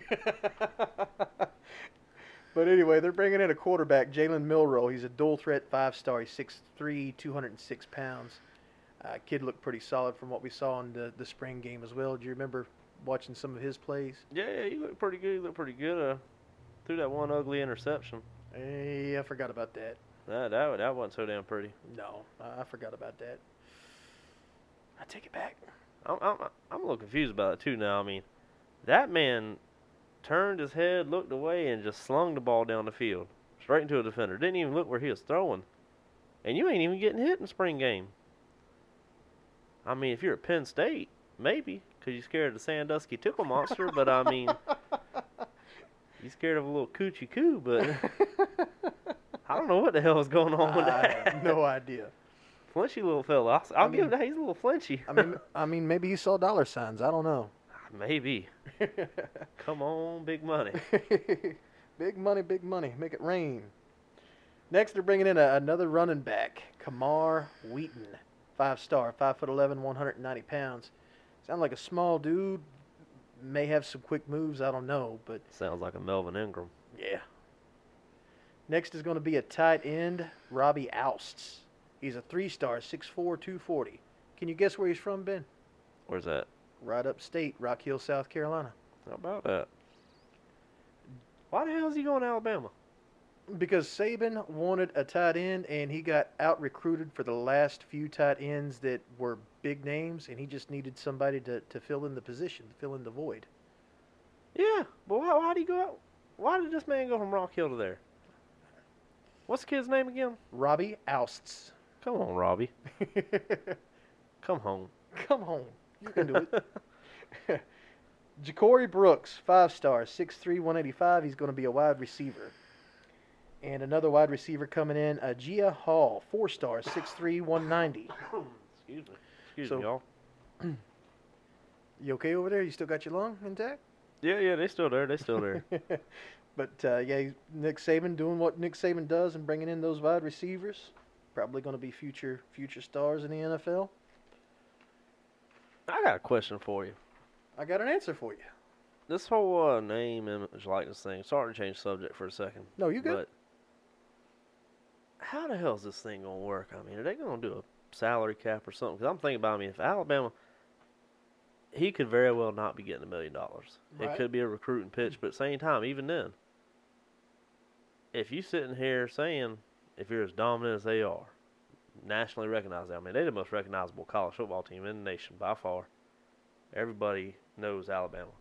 But anyway, they're bringing in a quarterback, Jalen Milroe. He's a dual threat five star. He's 6'3", 206 pounds. Uh, kid looked pretty solid from what we saw in the, the spring game as well. Do you remember watching some of his plays? Yeah, yeah he looked pretty good. He looked pretty good. Uh, threw that one ugly interception. Hey, I forgot about that. That that that wasn't so damn pretty. No, I I forgot about that. I take it back. I'm I'm I'm a little confused about it too now. I mean, that man turned his head, looked away, and just slung the ball down the field straight into a defender. Didn't even look where he was throwing. And you ain't even getting hit in spring game. I mean, if you're at Penn State, maybe, 'cause you're scared of the Sandusky tickle monster. but I mean, you're scared of a little coochie coo. But I don't know what the hell is going on with I that. have no idea. Flinchy little fella. I'll, I'll I give him that. He's a little flinchy. I mean, I mean, maybe he saw dollar signs. I don't know. Ah, maybe. Come on, big money. big money, big money. Make it rain. Next, they're bringing in a, another running back, Camar Wheaton, five star, five foot eleven, 190 pounds. Sound like a small dude. May have some quick moves. I don't know, but Sounds like a Melvin Ingram. yeah. Next is going to be a tight end, Robbie Ouzts. He's a three star, 6'4", 240. Can you guess where he's from, Ben? Where's that? Right upstate, Rock Hill, South Carolina. How about that? Why the hell is he going to Alabama? Because Saban wanted a tight end, and he got out recruited for the last few tight ends that were big names, and he just needed somebody to, to fill in the position, to fill in the void. Yeah, but why, why did he go out? Why did this man go from Rock Hill to there? What's the kid's name again? Robbie Ouzts. Come on, Robbie. Come home. Come home. You can do it. Ja'Corey Brooks, five stars, 6'3", 185. He's going to be a wide receiver. And another wide receiver coming in, Agiye Hall, four stars, 6'3", 190. Excuse me. Excuse So- me, y'all. You okay over there? You still got your lung intact? Yeah, yeah, they're still there. They're still there. but uh, yeah, Nick Saban doing what Nick Saban does and bringing in those wide receivers. Probably going to be future future stars in the NFL. I got a question for you. I got an answer for you. This whole uh, name, image, likeness thing. Sorry to change subject for a second. No, you good? But how the hell is this thing gonna work? I mean, are they gonna do a salary cap or something? Because I'm thinking about, I mean, if Alabama, he could very well not be getting a million dollars. It could be a recruiting pitch, but at the same time, even then, if you sitting here saying, if you're as dominant as they are, nationally recognized, I mean, they're the most recognizable college football team in the nation by far. Everybody knows Alabama.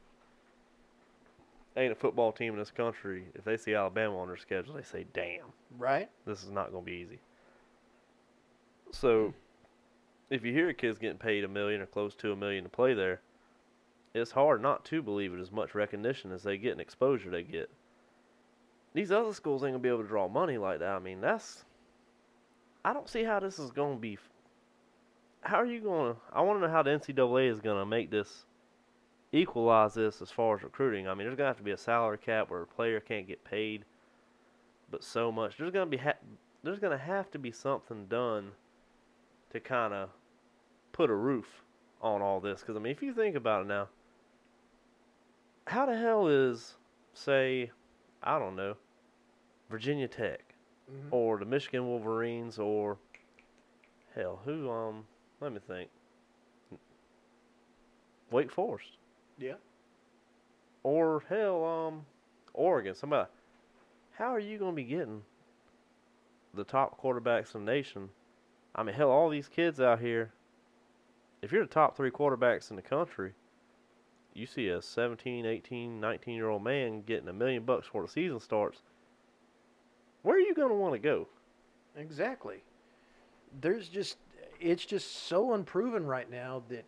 Ain't a football team in this country. If they see Alabama on their schedule, they say, "Damn, Right? this is not going to be easy." So, if you hear a kid's getting paid a million or close to a million to play there, it's hard not to believe it as much recognition as they get and exposure they get. These other schools ain't gonna be able to draw money like that. I mean, that's. I don't see how this is gonna be. How are you gonna? I want to know how the NCAA is gonna make this equalize this as far as recruiting. I mean, there's gonna have to be a salary cap where a player can't get paid, but so much. There's gonna be ha- there's gonna have to be something done to kind of put a roof on all this. Because I mean, if you think about it now, how the hell is say, I don't know, Virginia Tech Mhm. or the Michigan Wolverines or hell, who um, let me think, Wake Forest Yeah. or hell, um, Oregon, somebody. How are you going to be getting the top quarterbacks in the nation? I mean, hell, all these kids out here. If you're the top three quarterbacks in the country, you see a 17, 18, 19 year old man getting a million bucks before the season starts. Where are you going to want to go? Exactly. There's just it's just so unproven right now that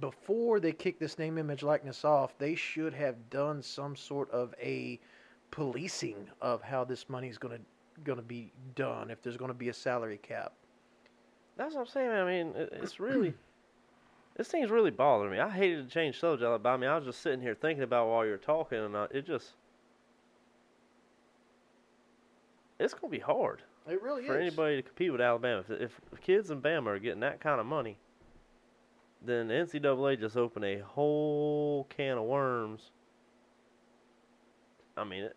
before they kick this name image likeness off, they should have done some sort of a policing of how this money's going to going to be done if there's going to be a salary cap. That's what I'm saying. I mean, it's really. this thing's really bothering me. I hated to change subject, but I mean, I was just sitting here thinking about while you were talking, and uh, it just. It's going to be hard It really for is. anybody to compete with Alabama. If, if kids in Bama are getting that kind of money, then the NCAA just opened a whole can of worms. I mean, it,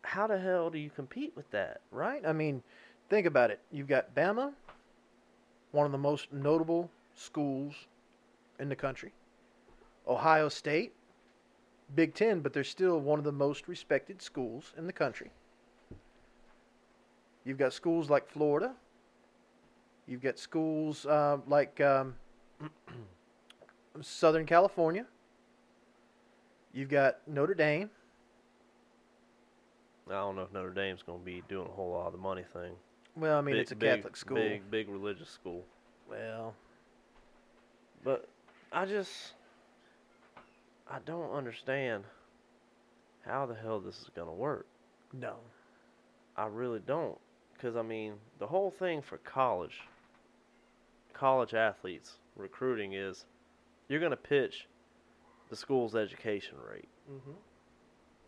how the hell do you compete with that? right? I mean, think about it. You've got Bama, one of the most notable schools in the country. Ohio State, Big Ten, but they're still one of the most respected schools in the country. You've got schools like Florida. You've got schools uh, like um, Southern California. You've got Notre Dame. I don't know if Notre Dame's going to be doing a whole lot of the money thing. Well, I mean, Big- it's a big- Catholic school. Big, big religious school. Well, But I just, I don't understand how the hell this is going to work. no. I really don't. Because, I mean, the whole thing for college, college athletes recruiting is you're going to pitch the school's education rate. Mm-hmm.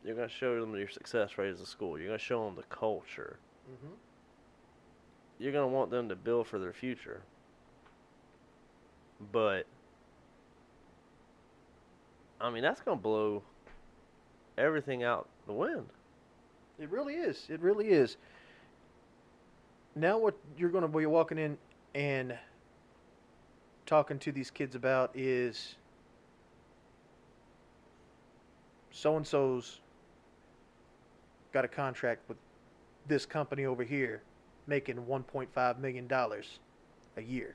You're going to show them your success rate as a school. You're going to show them the culture. Mm-hmm. You're going to want them to build for their future. But, I mean, that's going to blow everything out the wind. It really is. It really is. Now, what you're going to be walking in and talking to these kids about is so and so's got a contract with this company over here making 1.5 million dollars a year.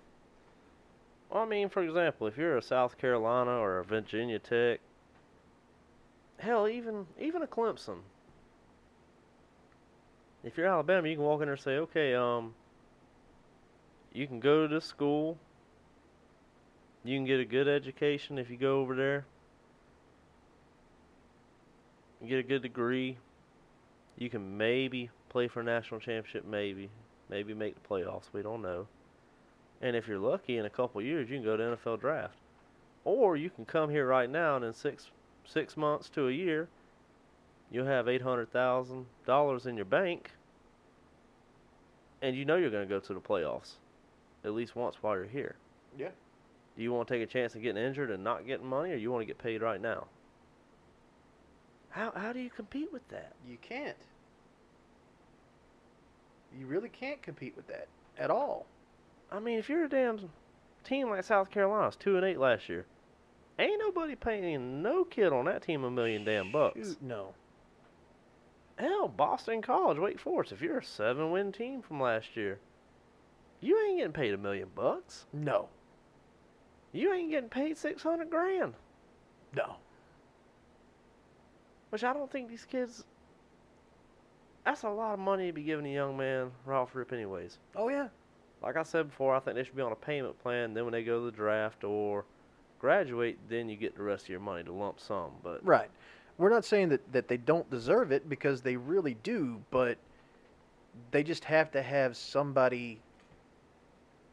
Well, I mean, for example, if you're a South Carolina or a Virginia Tech, hell, even even a Clemson. If you're Alabama, you can walk in there and say, okay, um, you can go to this school. You can get a good education if you go over there. You get a good degree. You can maybe play for a national championship, maybe, maybe make the playoffs. We don't know. And if you're lucky, in a couple years, you can go to NFL draft, or you can come here right now, and in six six months to a year, you'll have eight hundred thousand dollars in your bank, and you know you're going to go to the playoffs, at least once while you're here. Yeah. Do you want to take a chance of getting injured and not getting money, or you want to get paid right now? How how do you compete with that? You can't. You really can't compete with that at all. I mean, if you're a damn team like South Carolina's two and eight last year, ain't nobody paying no kid on that team a million damn bucks. Shoot, no. Hell, Boston College, Wake Forest, if you're a seven win team from last year, you ain't getting paid a million bucks. No. You ain't getting paid six hundred grand. No. Which I don't think these kids. That's a lot of money to be giving a young man Ralph rip, anyways. Oh yeah. Like I said before, I think they should be on a payment plan. Then when they go to the draft or graduate, then you get the rest of your money to lump sum. But Right. We're not saying that, that they don't deserve it because they really do, but they just have to have somebody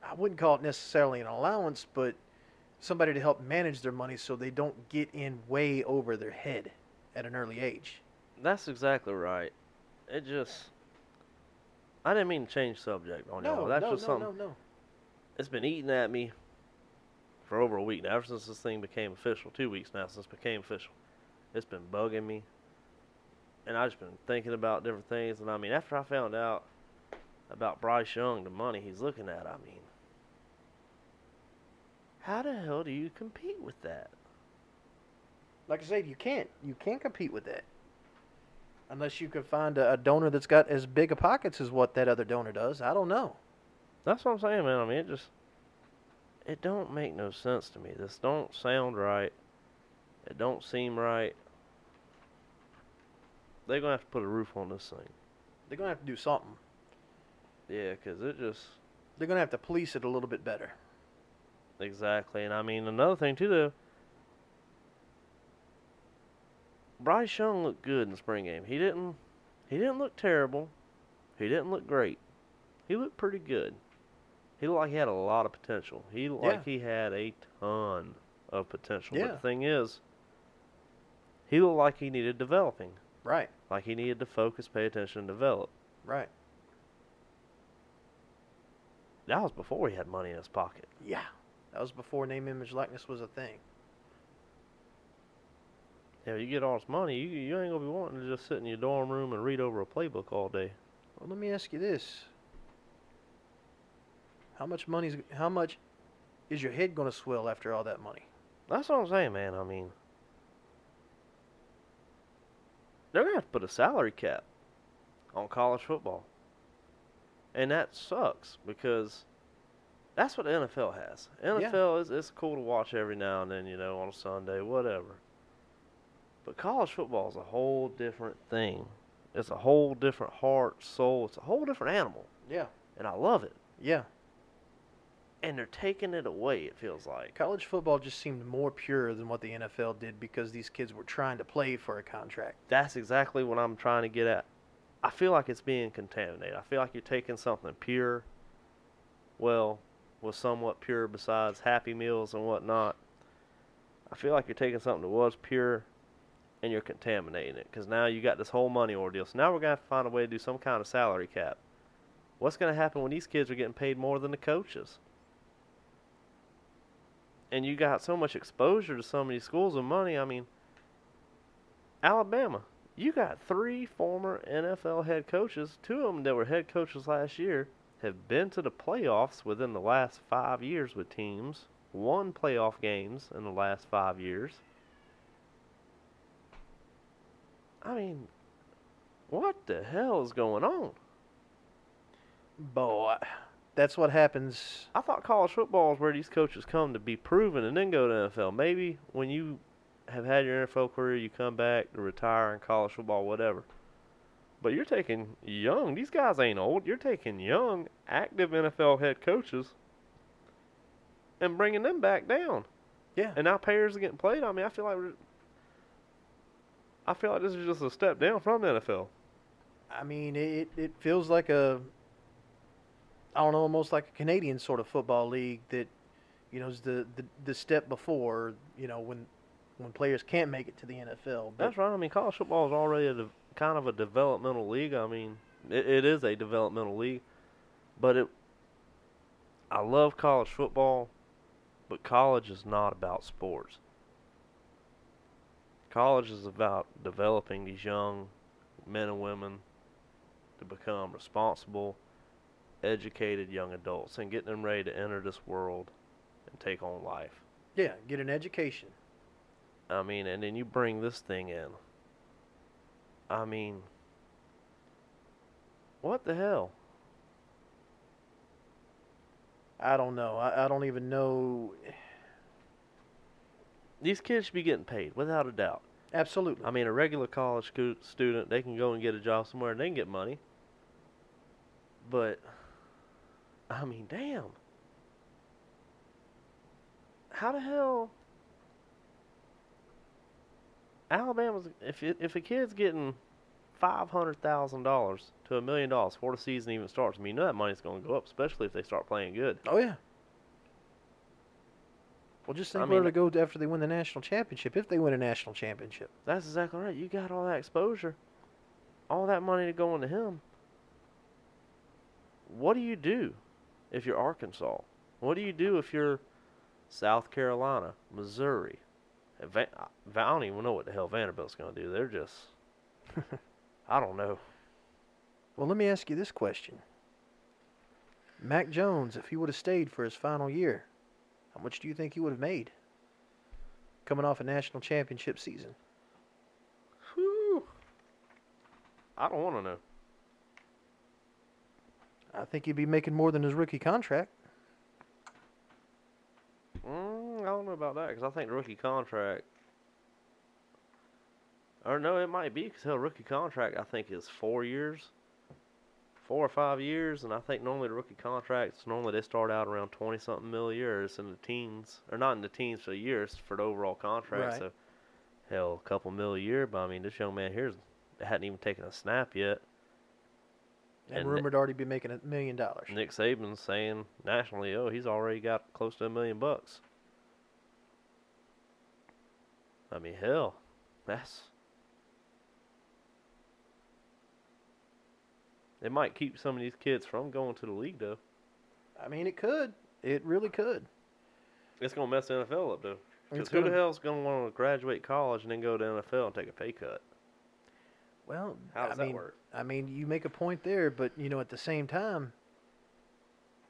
I wouldn't call it necessarily an allowance, but somebody to help manage their money so they don't get in way over their head at an early age. that's exactly right. It just. I didn't mean to change subject on y'all. no, That's no, just no, something. no, no. It's been eating at me for over a week now. Ever since this thing became official, two weeks now since it became official, it's been bugging me. And I've just been thinking about different things. And I mean, after I found out about Bryce Young, the money he's looking at, I mean, how the hell do you compete with that? Like I said, you can't. You can't compete with that. Unless you can find a, a donor that's got as big a pockets as what that other donor does. I don't know. That's what I'm saying, man. I mean, it just it don't make no sense to me. This don't sound right. It don't seem right. They're gonna have to put a roof on this thing. They're gonna have to do something. Yeah, 'cause it just They're gonna have to police it a little bit better. exactly. And I mean, another thing too, though. Bryce Young looked good in the spring game. He didn't. He didn't look terrible. He didn't look great. He looked pretty good. He looked like he had a lot of potential. He looked Yeah. like he had a ton of potential. Yeah. But the thing is, he looked like he needed developing. Right. Like he needed to focus, pay attention, and develop. Right. That was before he had money in his pocket. Yeah. That was before name, image, likeness was a thing. Yeah, you get all this money, you you ain't gonna be wanting to just sit in your dorm room and read over a playbook all day. Well, let me ask you this: How much money's how much is your head going to swell after all that money? That's what I'm saying, man. I mean, they're gonna have to put a salary cap on college football, and that sucks because that's what the NFL has. NFL is it's cool to watch every now and then, you know, on a Sunday, whatever. But college football is a whole different thing. It's a whole different heart, soul. It's a whole different animal, Yeah. and I love it. Yeah. And they're taking it away. It feels like. College football just seemed more pure than what the NFL did because these kids were trying to play for a contract. That's exactly what I'm trying to get at. I feel like it's being contaminated. I feel like you're taking something pure, well, was somewhat pure besides Happy Meals and whatnot. I feel like you're taking something that was pure and you're contaminating it because now you got this whole money ordeal. So now we're to have to find a way to do some kind of salary cap. What's to happen when these kids are getting paid more than the coaches? And you got so much exposure to so many schools of money. I mean, Alabama, you got three former NFL head coaches, two of them that were head coaches last year, have been to the playoffs within the last five years with teams, won playoff games in the last five years. I mean, what the hell is going on? Boy, that's what happens. I thought college football is where these coaches come to be proven and then go to NFL. Maybe when you have had your NFL career, you come back to retire in college football, whatever. But you're taking young. These guys ain't old. You're taking young, active NFL head coaches and bringing them back down. Yeah. And now players are getting played. I mean, I feel like I feel like this is just a step down from the NFL. I mean, it it feels like a I don't know, almost like a Canadian sort of football league that you know is the the, the step before you know when when players can't make it to the NFL. But That's right. I mean, college football is already a de- kind of a developmental league. I mean, it, it is a developmental league, but it. I love college football, but college is not about sports. College is about developing these young men and women to become responsible, educated young adults and getting them ready to enter this world and take on life. yeah, get an education. I mean, and then you bring this thing in. I mean, what the hell? I don't know. I, I don't even know. These kids should be getting paid, without a doubt. Absolutely. I mean, a regular college scu- student, they can go and get a job somewhere and they can get money. But, I mean, damn. How the hell? Alabama's if it, if a kid's getting five hundred thousand dollars to a million dollars before the season even starts, I mean, you know that money's going to go up, especially if they start playing good. oh yeah. Well, just think I where mean- to go after they win the national championship. If they win a national championship, That's exactly right. You got all that exposure, all that money to go into him. What do you do if you're Arkansas? What do you do if you're South Carolina, Missouri? And Va- I I don't even know what the hell Vanderbilt's going to do. They're just, I don't know. well, let me ask you this question: Mac Jones, if he would have stayed for his final year, how much do you think he would have made? Coming off a national championship season. Whew. I don't want to know. I think he'd be making more than his rookie contract. Mm, I don't know about that because I think the rookie contract. Or no, it might be because hell, rookie contract I think is four years, four or five years, and I think normally the rookie contracts normally they start out around twenty something mil a year. It's in the teens, or not in the teens for the years for the overall contract. Right. So, hell, a couple mil a year. But I mean, this young man here's hadn't even taken a snap yet. And, And rumored to already be making a million dollars. Nick Saban's saying nationally, oh, he's already got close to a million bucks. I mean, hell, that's. It might keep some of these kids from going to the league, though. I mean, it could. It really could. It's gonna mess the NFL up, though. Because who the hell's gonna want to graduate college and then go to NFL and take a pay cut? Well, How does I that mean, work? I mean, you make a point there, but you know, at the same time,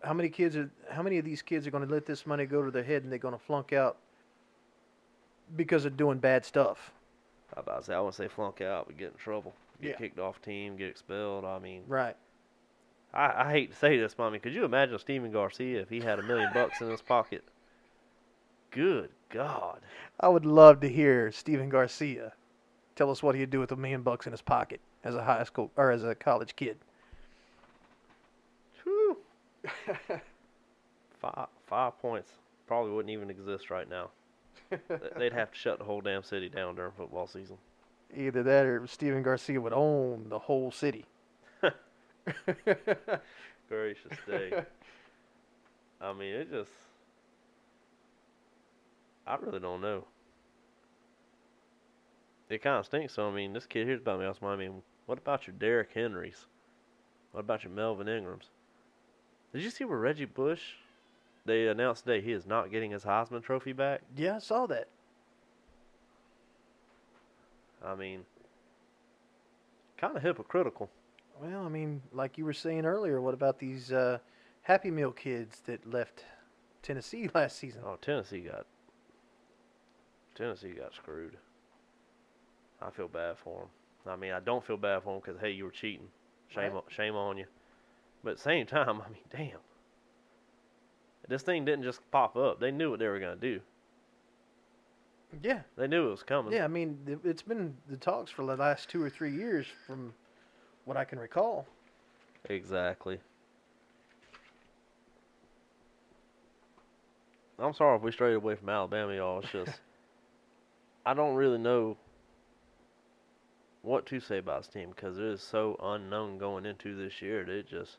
how many kids are? How many of these kids are going to let this money go to their head and they're going to flunk out because of doing bad stuff? I about to say I wouldn't say flunk out, but get in trouble, get Yeah. kicked off team, get expelled. I mean, Right. I, I hate to say this, mommy. Could you imagine Stephen Garcia if he had a million bucks in his pocket? Good God. I would love to hear Stephen Garcia tell us what he'd do with a million bucks in his pocket as a high school or as a college kid. Whew. five, five points probably wouldn't even exist right now. They'd have to shut the whole damn city down during football season. Either that or Stephen Garcia would own the whole city. Gracious day. I mean, it just. I really don't know. It kind of stinks. So I mean, this kid here's about me. I mean, what about your Derrick Henrys? What about your Melvin Ingrams? Did you see where Reggie Bush? They announced today he is not getting his Heisman Trophy back. Yeah, I saw that. I mean, kind of hypocritical. Well, I mean, like you were saying earlier, what about these uh, Happy Meal kids that left Tennessee last season? Oh, Tennessee got Tennessee got screwed. I feel bad for them. I mean, I don't feel bad for them because hey, you were cheating. Shame Right. on shame on you. But at the same time, I mean, damn. This thing didn't just pop up. They knew what they were gonna do. Yeah, They knew it was coming. yeah. I mean, it's been the talks for the last two or three years, from what I can recall. Exactly. I'm sorry if we strayed away from Alabama, y'all. It's just I don't really know what to say about this team because it is so unknown going into this year. That it just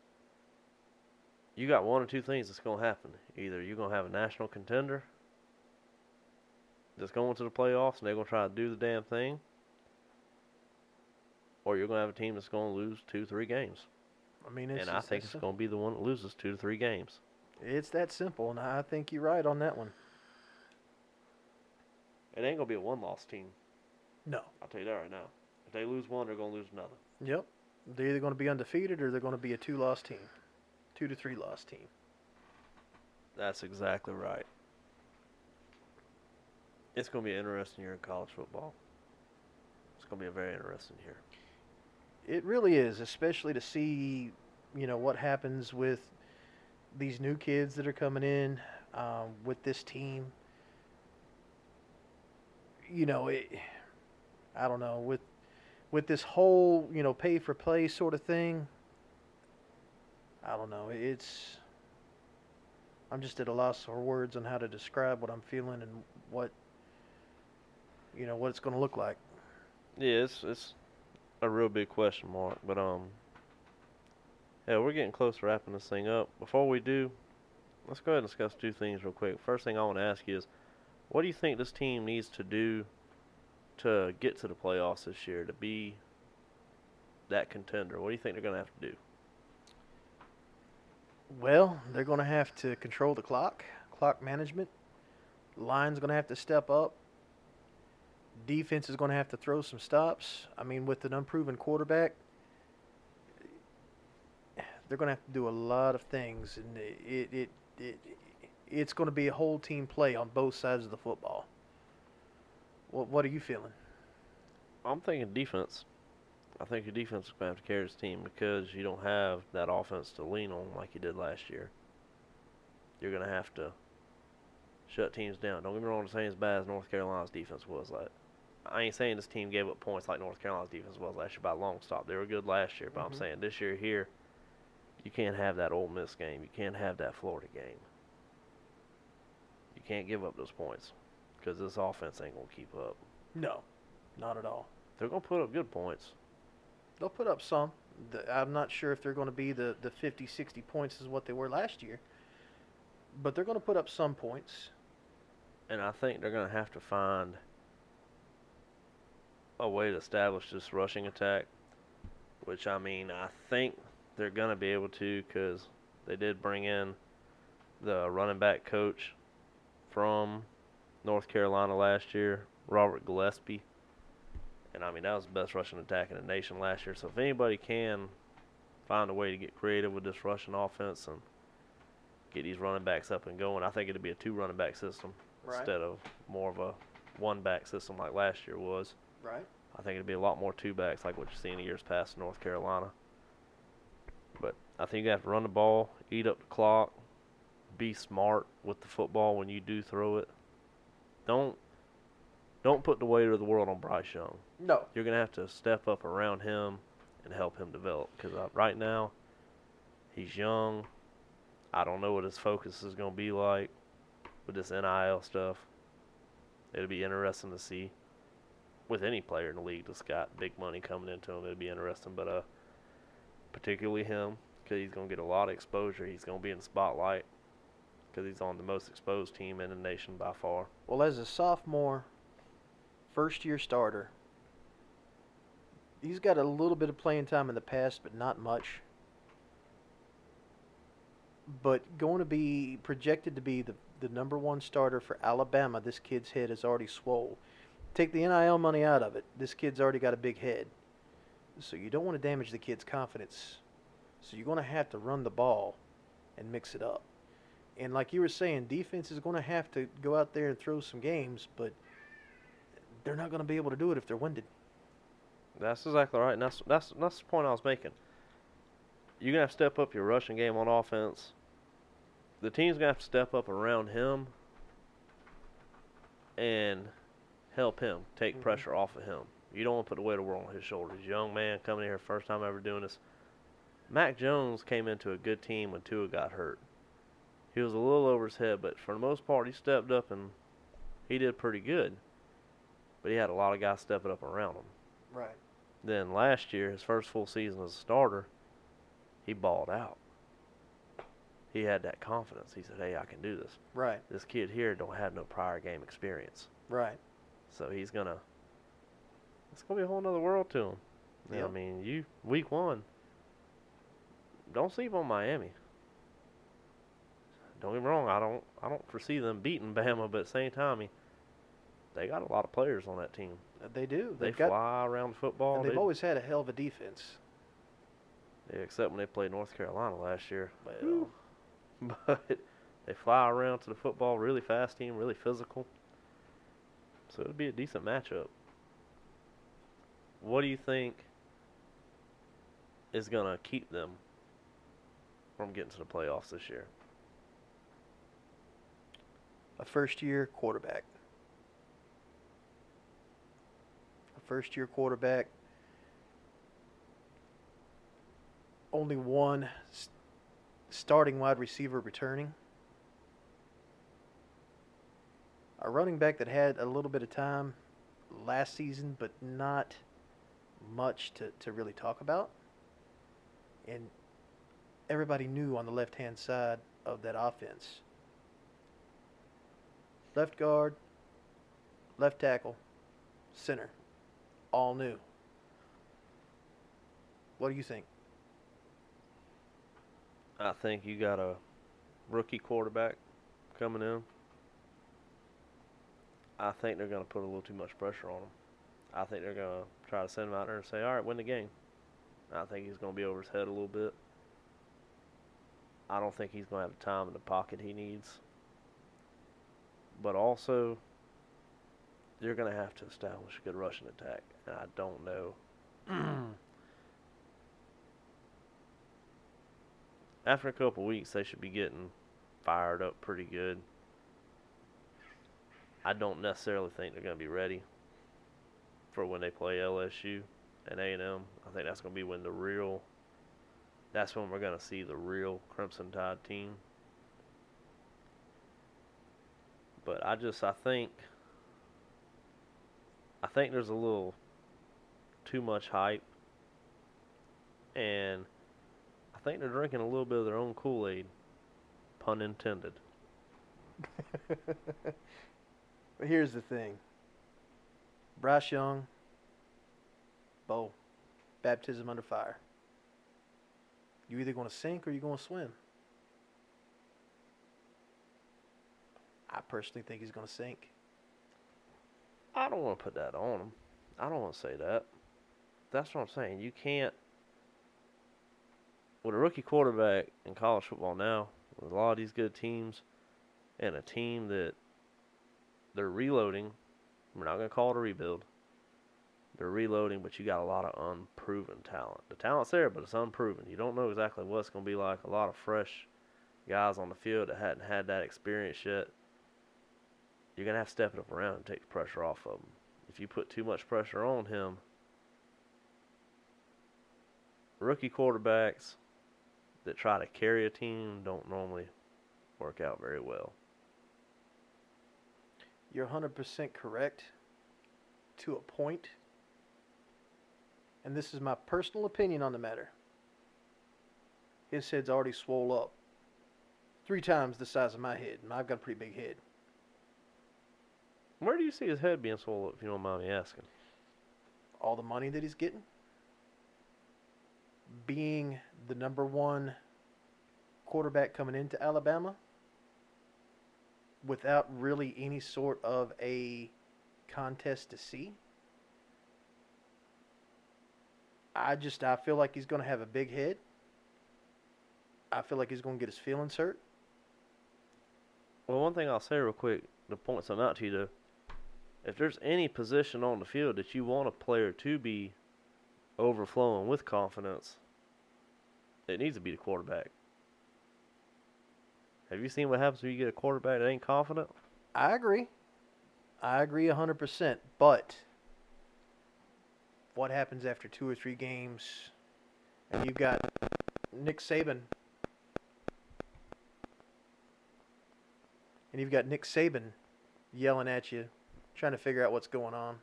you got one or two things that's gonna happen. Either you're gonna have a national contender that's going to the playoffs and they're gonna try to do the damn thing, or you're gonna have a team that's gonna lose two, three games I mean, it's and I think it's going to be the one that loses two to three games. it's that simple, and I think you're right on that one. It ain't going to be a one-loss team. No. I'll tell you that right now. If they lose one, they're going to lose another. Yep. They're either going to be undefeated or they're going to be a two-loss team, two to three-loss team. That's exactly right. It's going to be an interesting year in college football. It's going to be a very interesting year. It really is, especially to see, you know, what happens with these new kids that are coming in um, with this team. You know, it, I don't know with with this whole you know pay for play sort of thing. I don't know. It's I'm just at a loss for words on how to describe what I'm feeling and what you know what it's going to look like. Yeah, it's it's a real big question mark, but um, yeah, we're getting close to wrapping this thing up. Before we do, let's go ahead and discuss two things real quick. First thing I want to ask you is, what do you think this team needs to do to get to the playoffs this year to be that contender? What do you think they're going to have to do? Well, they're going to have to control the clock, clock management. Line's going to have to step up. Defense is going to have to throw some stops. I mean, with an unproven quarterback, they're going to have to do a lot of things, and it it, it it's going to be a whole team play on both sides of the football. What what are you feeling? I'm thinking defense. I think your defense is going to have to carry this team because you don't have that offense to lean on like you did last year. You're going to have to shut teams down. Don't get me wrong, I'm saying as bad as North Carolina's defense was. Like, I ain't saying this team gave up points like North Carolina's defense was last year by a long stop. They were good last year, but Mhm. I'm saying this year here, you can't have that Ole Miss game. You can't have that Florida game. You can't give up those points because this offense ain't going to keep up. No, not at all. They're going to put up good points. They'll put up some. The, I'm not sure if they're going to be the, the 50, 60 points is what they were last year. But they're going to put up some points. and I think they're going to have to find a way to establish this rushing attack, which I mean, I think they're going to be able to because they did bring in the running back coach from North Carolina last year, Robert Gillespie. And I mean, that was the best rushing attack in the nation last year. So if anybody can find a way to get creative with this rushing offense and get these running backs up and going, I think it'd be a two running back system Right. instead of more of a one back system like last year was. Right. I think it'd be a lot more two backs like what you've seen in years past in North Carolina. But I think you have to run the ball, eat up the clock, be smart with the football when you do throw it. Don't don't put the weight of the world on Bryce Young. No. You're gonna have to step up around him and help him develop because uh, right now he's young. I don't know what his focus is gonna be like with this NIL stuff. It'll be interesting to see with any player in the league that's got big money coming into him. It'd be interesting, but uh, particularly him because he's gonna get a lot of exposure. He's gonna be in the spotlight because he's on the most exposed team in the nation by far. Well, as a sophomore, first year starter, he's got a little bit of playing time in the past, but not much. But going to be projected to be the, the number one starter for Alabama, this kid's head is already swole. Take the NIL money out of it, this kid's already got a big head. So you don't want to damage the kid's confidence. So you're going to have to run the ball and mix it up. And like you were saying, defense is going to have to go out there and throw some games, but they're not going to be able to do it if they're winded. That's exactly right, and that's that's that's the point I was making. you're gonna have to step up your rushing game on offense. The team's gonna have to step up around him and help him take Mhm. pressure off of him. You don't want to put the weight of the world on his shoulders. Young man coming here, first time ever doing this. Mac Jones came into a good team when Tua got hurt. He was a little over his head, but for the most part, he stepped up and he did pretty good. But he had a lot of guys stepping up around him. Right. Then last year, his first full season as a starter, he balled out. He had that confidence. He said, "Hey, I can do this." Right. This kid here don't have no prior game experience, Right. So he's gonna. It's gonna be a whole nother world to him. You know. I mean, you week one. Don't sleep on Miami. Don't get me wrong. I don't. I don't foresee them beating Bama, but at the same time, he- they got a lot of players on that team. Uh, They do. They They've got. fly around football. and they've They- always had a hell of a defense. Yeah, except when they played North Carolina last year. Well, but they fly around to the football, really fast team, really physical. So it'll be a decent matchup. What do you think is gonna keep them from getting to the playoffs this year? A first year quarterback. A first year quarterback. Only one starting wide receiver returning. A running back that had a little bit of time last season, but not much to, to really talk about. And everybody knew on the left hand side of that offense left guard, left tackle, center. All new. What do you think? I think you got a rookie quarterback coming in. I think they're going to put a little too much pressure on him. I think they're going to try to send him out there and say, all right, win the game. I think he's going to be over his head a little bit. I don't think he's going to have the time in the pocket he needs. But also, you're going to have to establish a good rushing attack. And I don't know. After a couple weeks, they should be getting fired up pretty good. I don't necessarily think they're going to be ready for when they play LSU and A&M. I think that's going to be when the real that's when we're going to see the real Crimson Tide team. But I just I think I think there's a little too much hype and I think they're drinking a little bit of their own Kool-Aid, pun intended. but here's the thing. Bryce Young, Bo, baptism under fire. You're either going to sink or you're going to swim. I personally think he's going to sink. I don't want to put that on him. I don't want to say that. That's what I'm saying. You can't. With a rookie quarterback in college football now, with a lot of these good teams, and a team that they're reloading, we're not going to call it a rebuild. They're reloading, but you got a lot of unproven talent. The talent's there, but it's unproven. You don't know exactly what it's going to be like. A lot of fresh guys on the field that hadn't had that experience yet you're going to have to step it up around and take the pressure off of him. If you put too much pressure on him, rookie quarterbacks that try to carry a team don't normally work out very well. You're 100% correct to a point. And this is my personal opinion on the matter. His head's already swole up. Three times the size of my head, and I've got a pretty big head. Where do you see his head being swollen, if you don't mind me asking? All the money that he's getting, being the number one quarterback coming into Alabama, without really any sort of a contest to see. I just I feel like he's going to have a big head. I feel like he's going to get his feelings hurt. Well, one thing I'll say real quick to point something out to you, though, if there's any position on the field that you want a player to be overflowing with confidence, it needs to be the quarterback. Have you seen what happens when you get a quarterback that ain't confident? I agree. I agree 100%. But what happens after two or three games and you've got Nick Saban and you've got Nick Saban yelling at you, trying to figure out what's going on.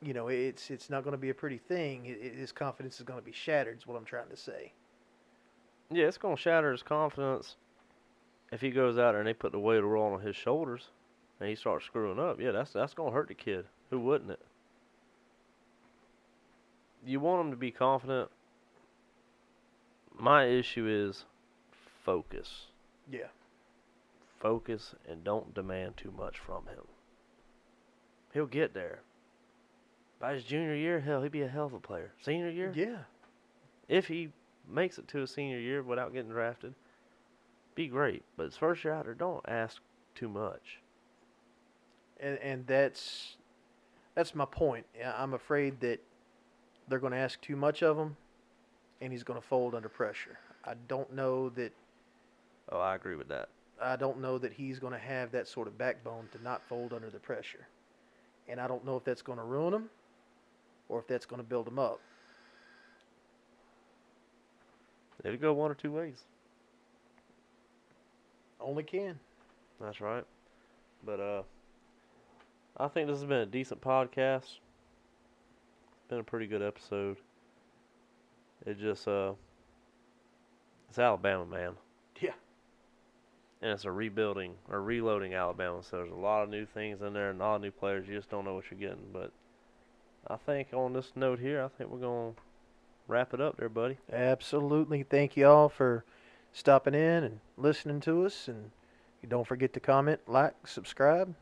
You know, it's it's not going to be a pretty thing. His confidence is going to be shattered. Is what I'm trying to say. Yeah, it's gonna shatter his confidence if he goes out there and they put the weight of the world on his shoulders and he starts screwing up. Yeah, that's that's gonna hurt the kid. Who wouldn't it? You want him to be confident. My issue is focus. Yeah. Focus and don't demand too much from him. He'll get there. By his junior year, hell, he'd be a hell of a player. Senior year, Yeah. if he makes it to a senior year without getting drafted, be great. But his first year out there, don't ask too much. and and that's that's my point. I'm afraid that they're going to ask too much of him, and he's going to fold under pressure. I don't know that Oh, I agree with that. I don't know that he's going to have that sort of backbone to not fold under the pressure, and I don't know if that's going to ruin him, or if that's going to build him up. It'll go one or two ways. Only can. That's right. But uh, I think this has been a decent podcast. It's been a pretty good episode. It just uh, it's Alabama, man. Yeah. and it's a rebuilding or reloading Alabama. So there's a lot of new things in there and a lot of new players. You just don't know what you're getting. But I think on this note here, I think we're gonna wrap it up there, buddy. Absolutely. Thank you all for stopping in and listening to us. And don't forget to comment, like, subscribe.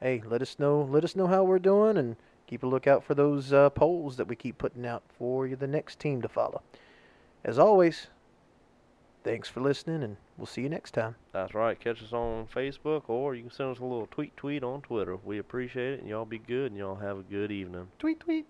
Hey, let us know. Let us know how we're doing, and keep a lookout for those uh, polls that we keep putting out for you, the next team to follow. As always, thanks for listening, and we'll see you next time. That's right. Catch us on Facebook or you can send us a little tweet tweet on Twitter. We appreciate it, and y'all be good, and y'all have a good evening. Tweet, tweet.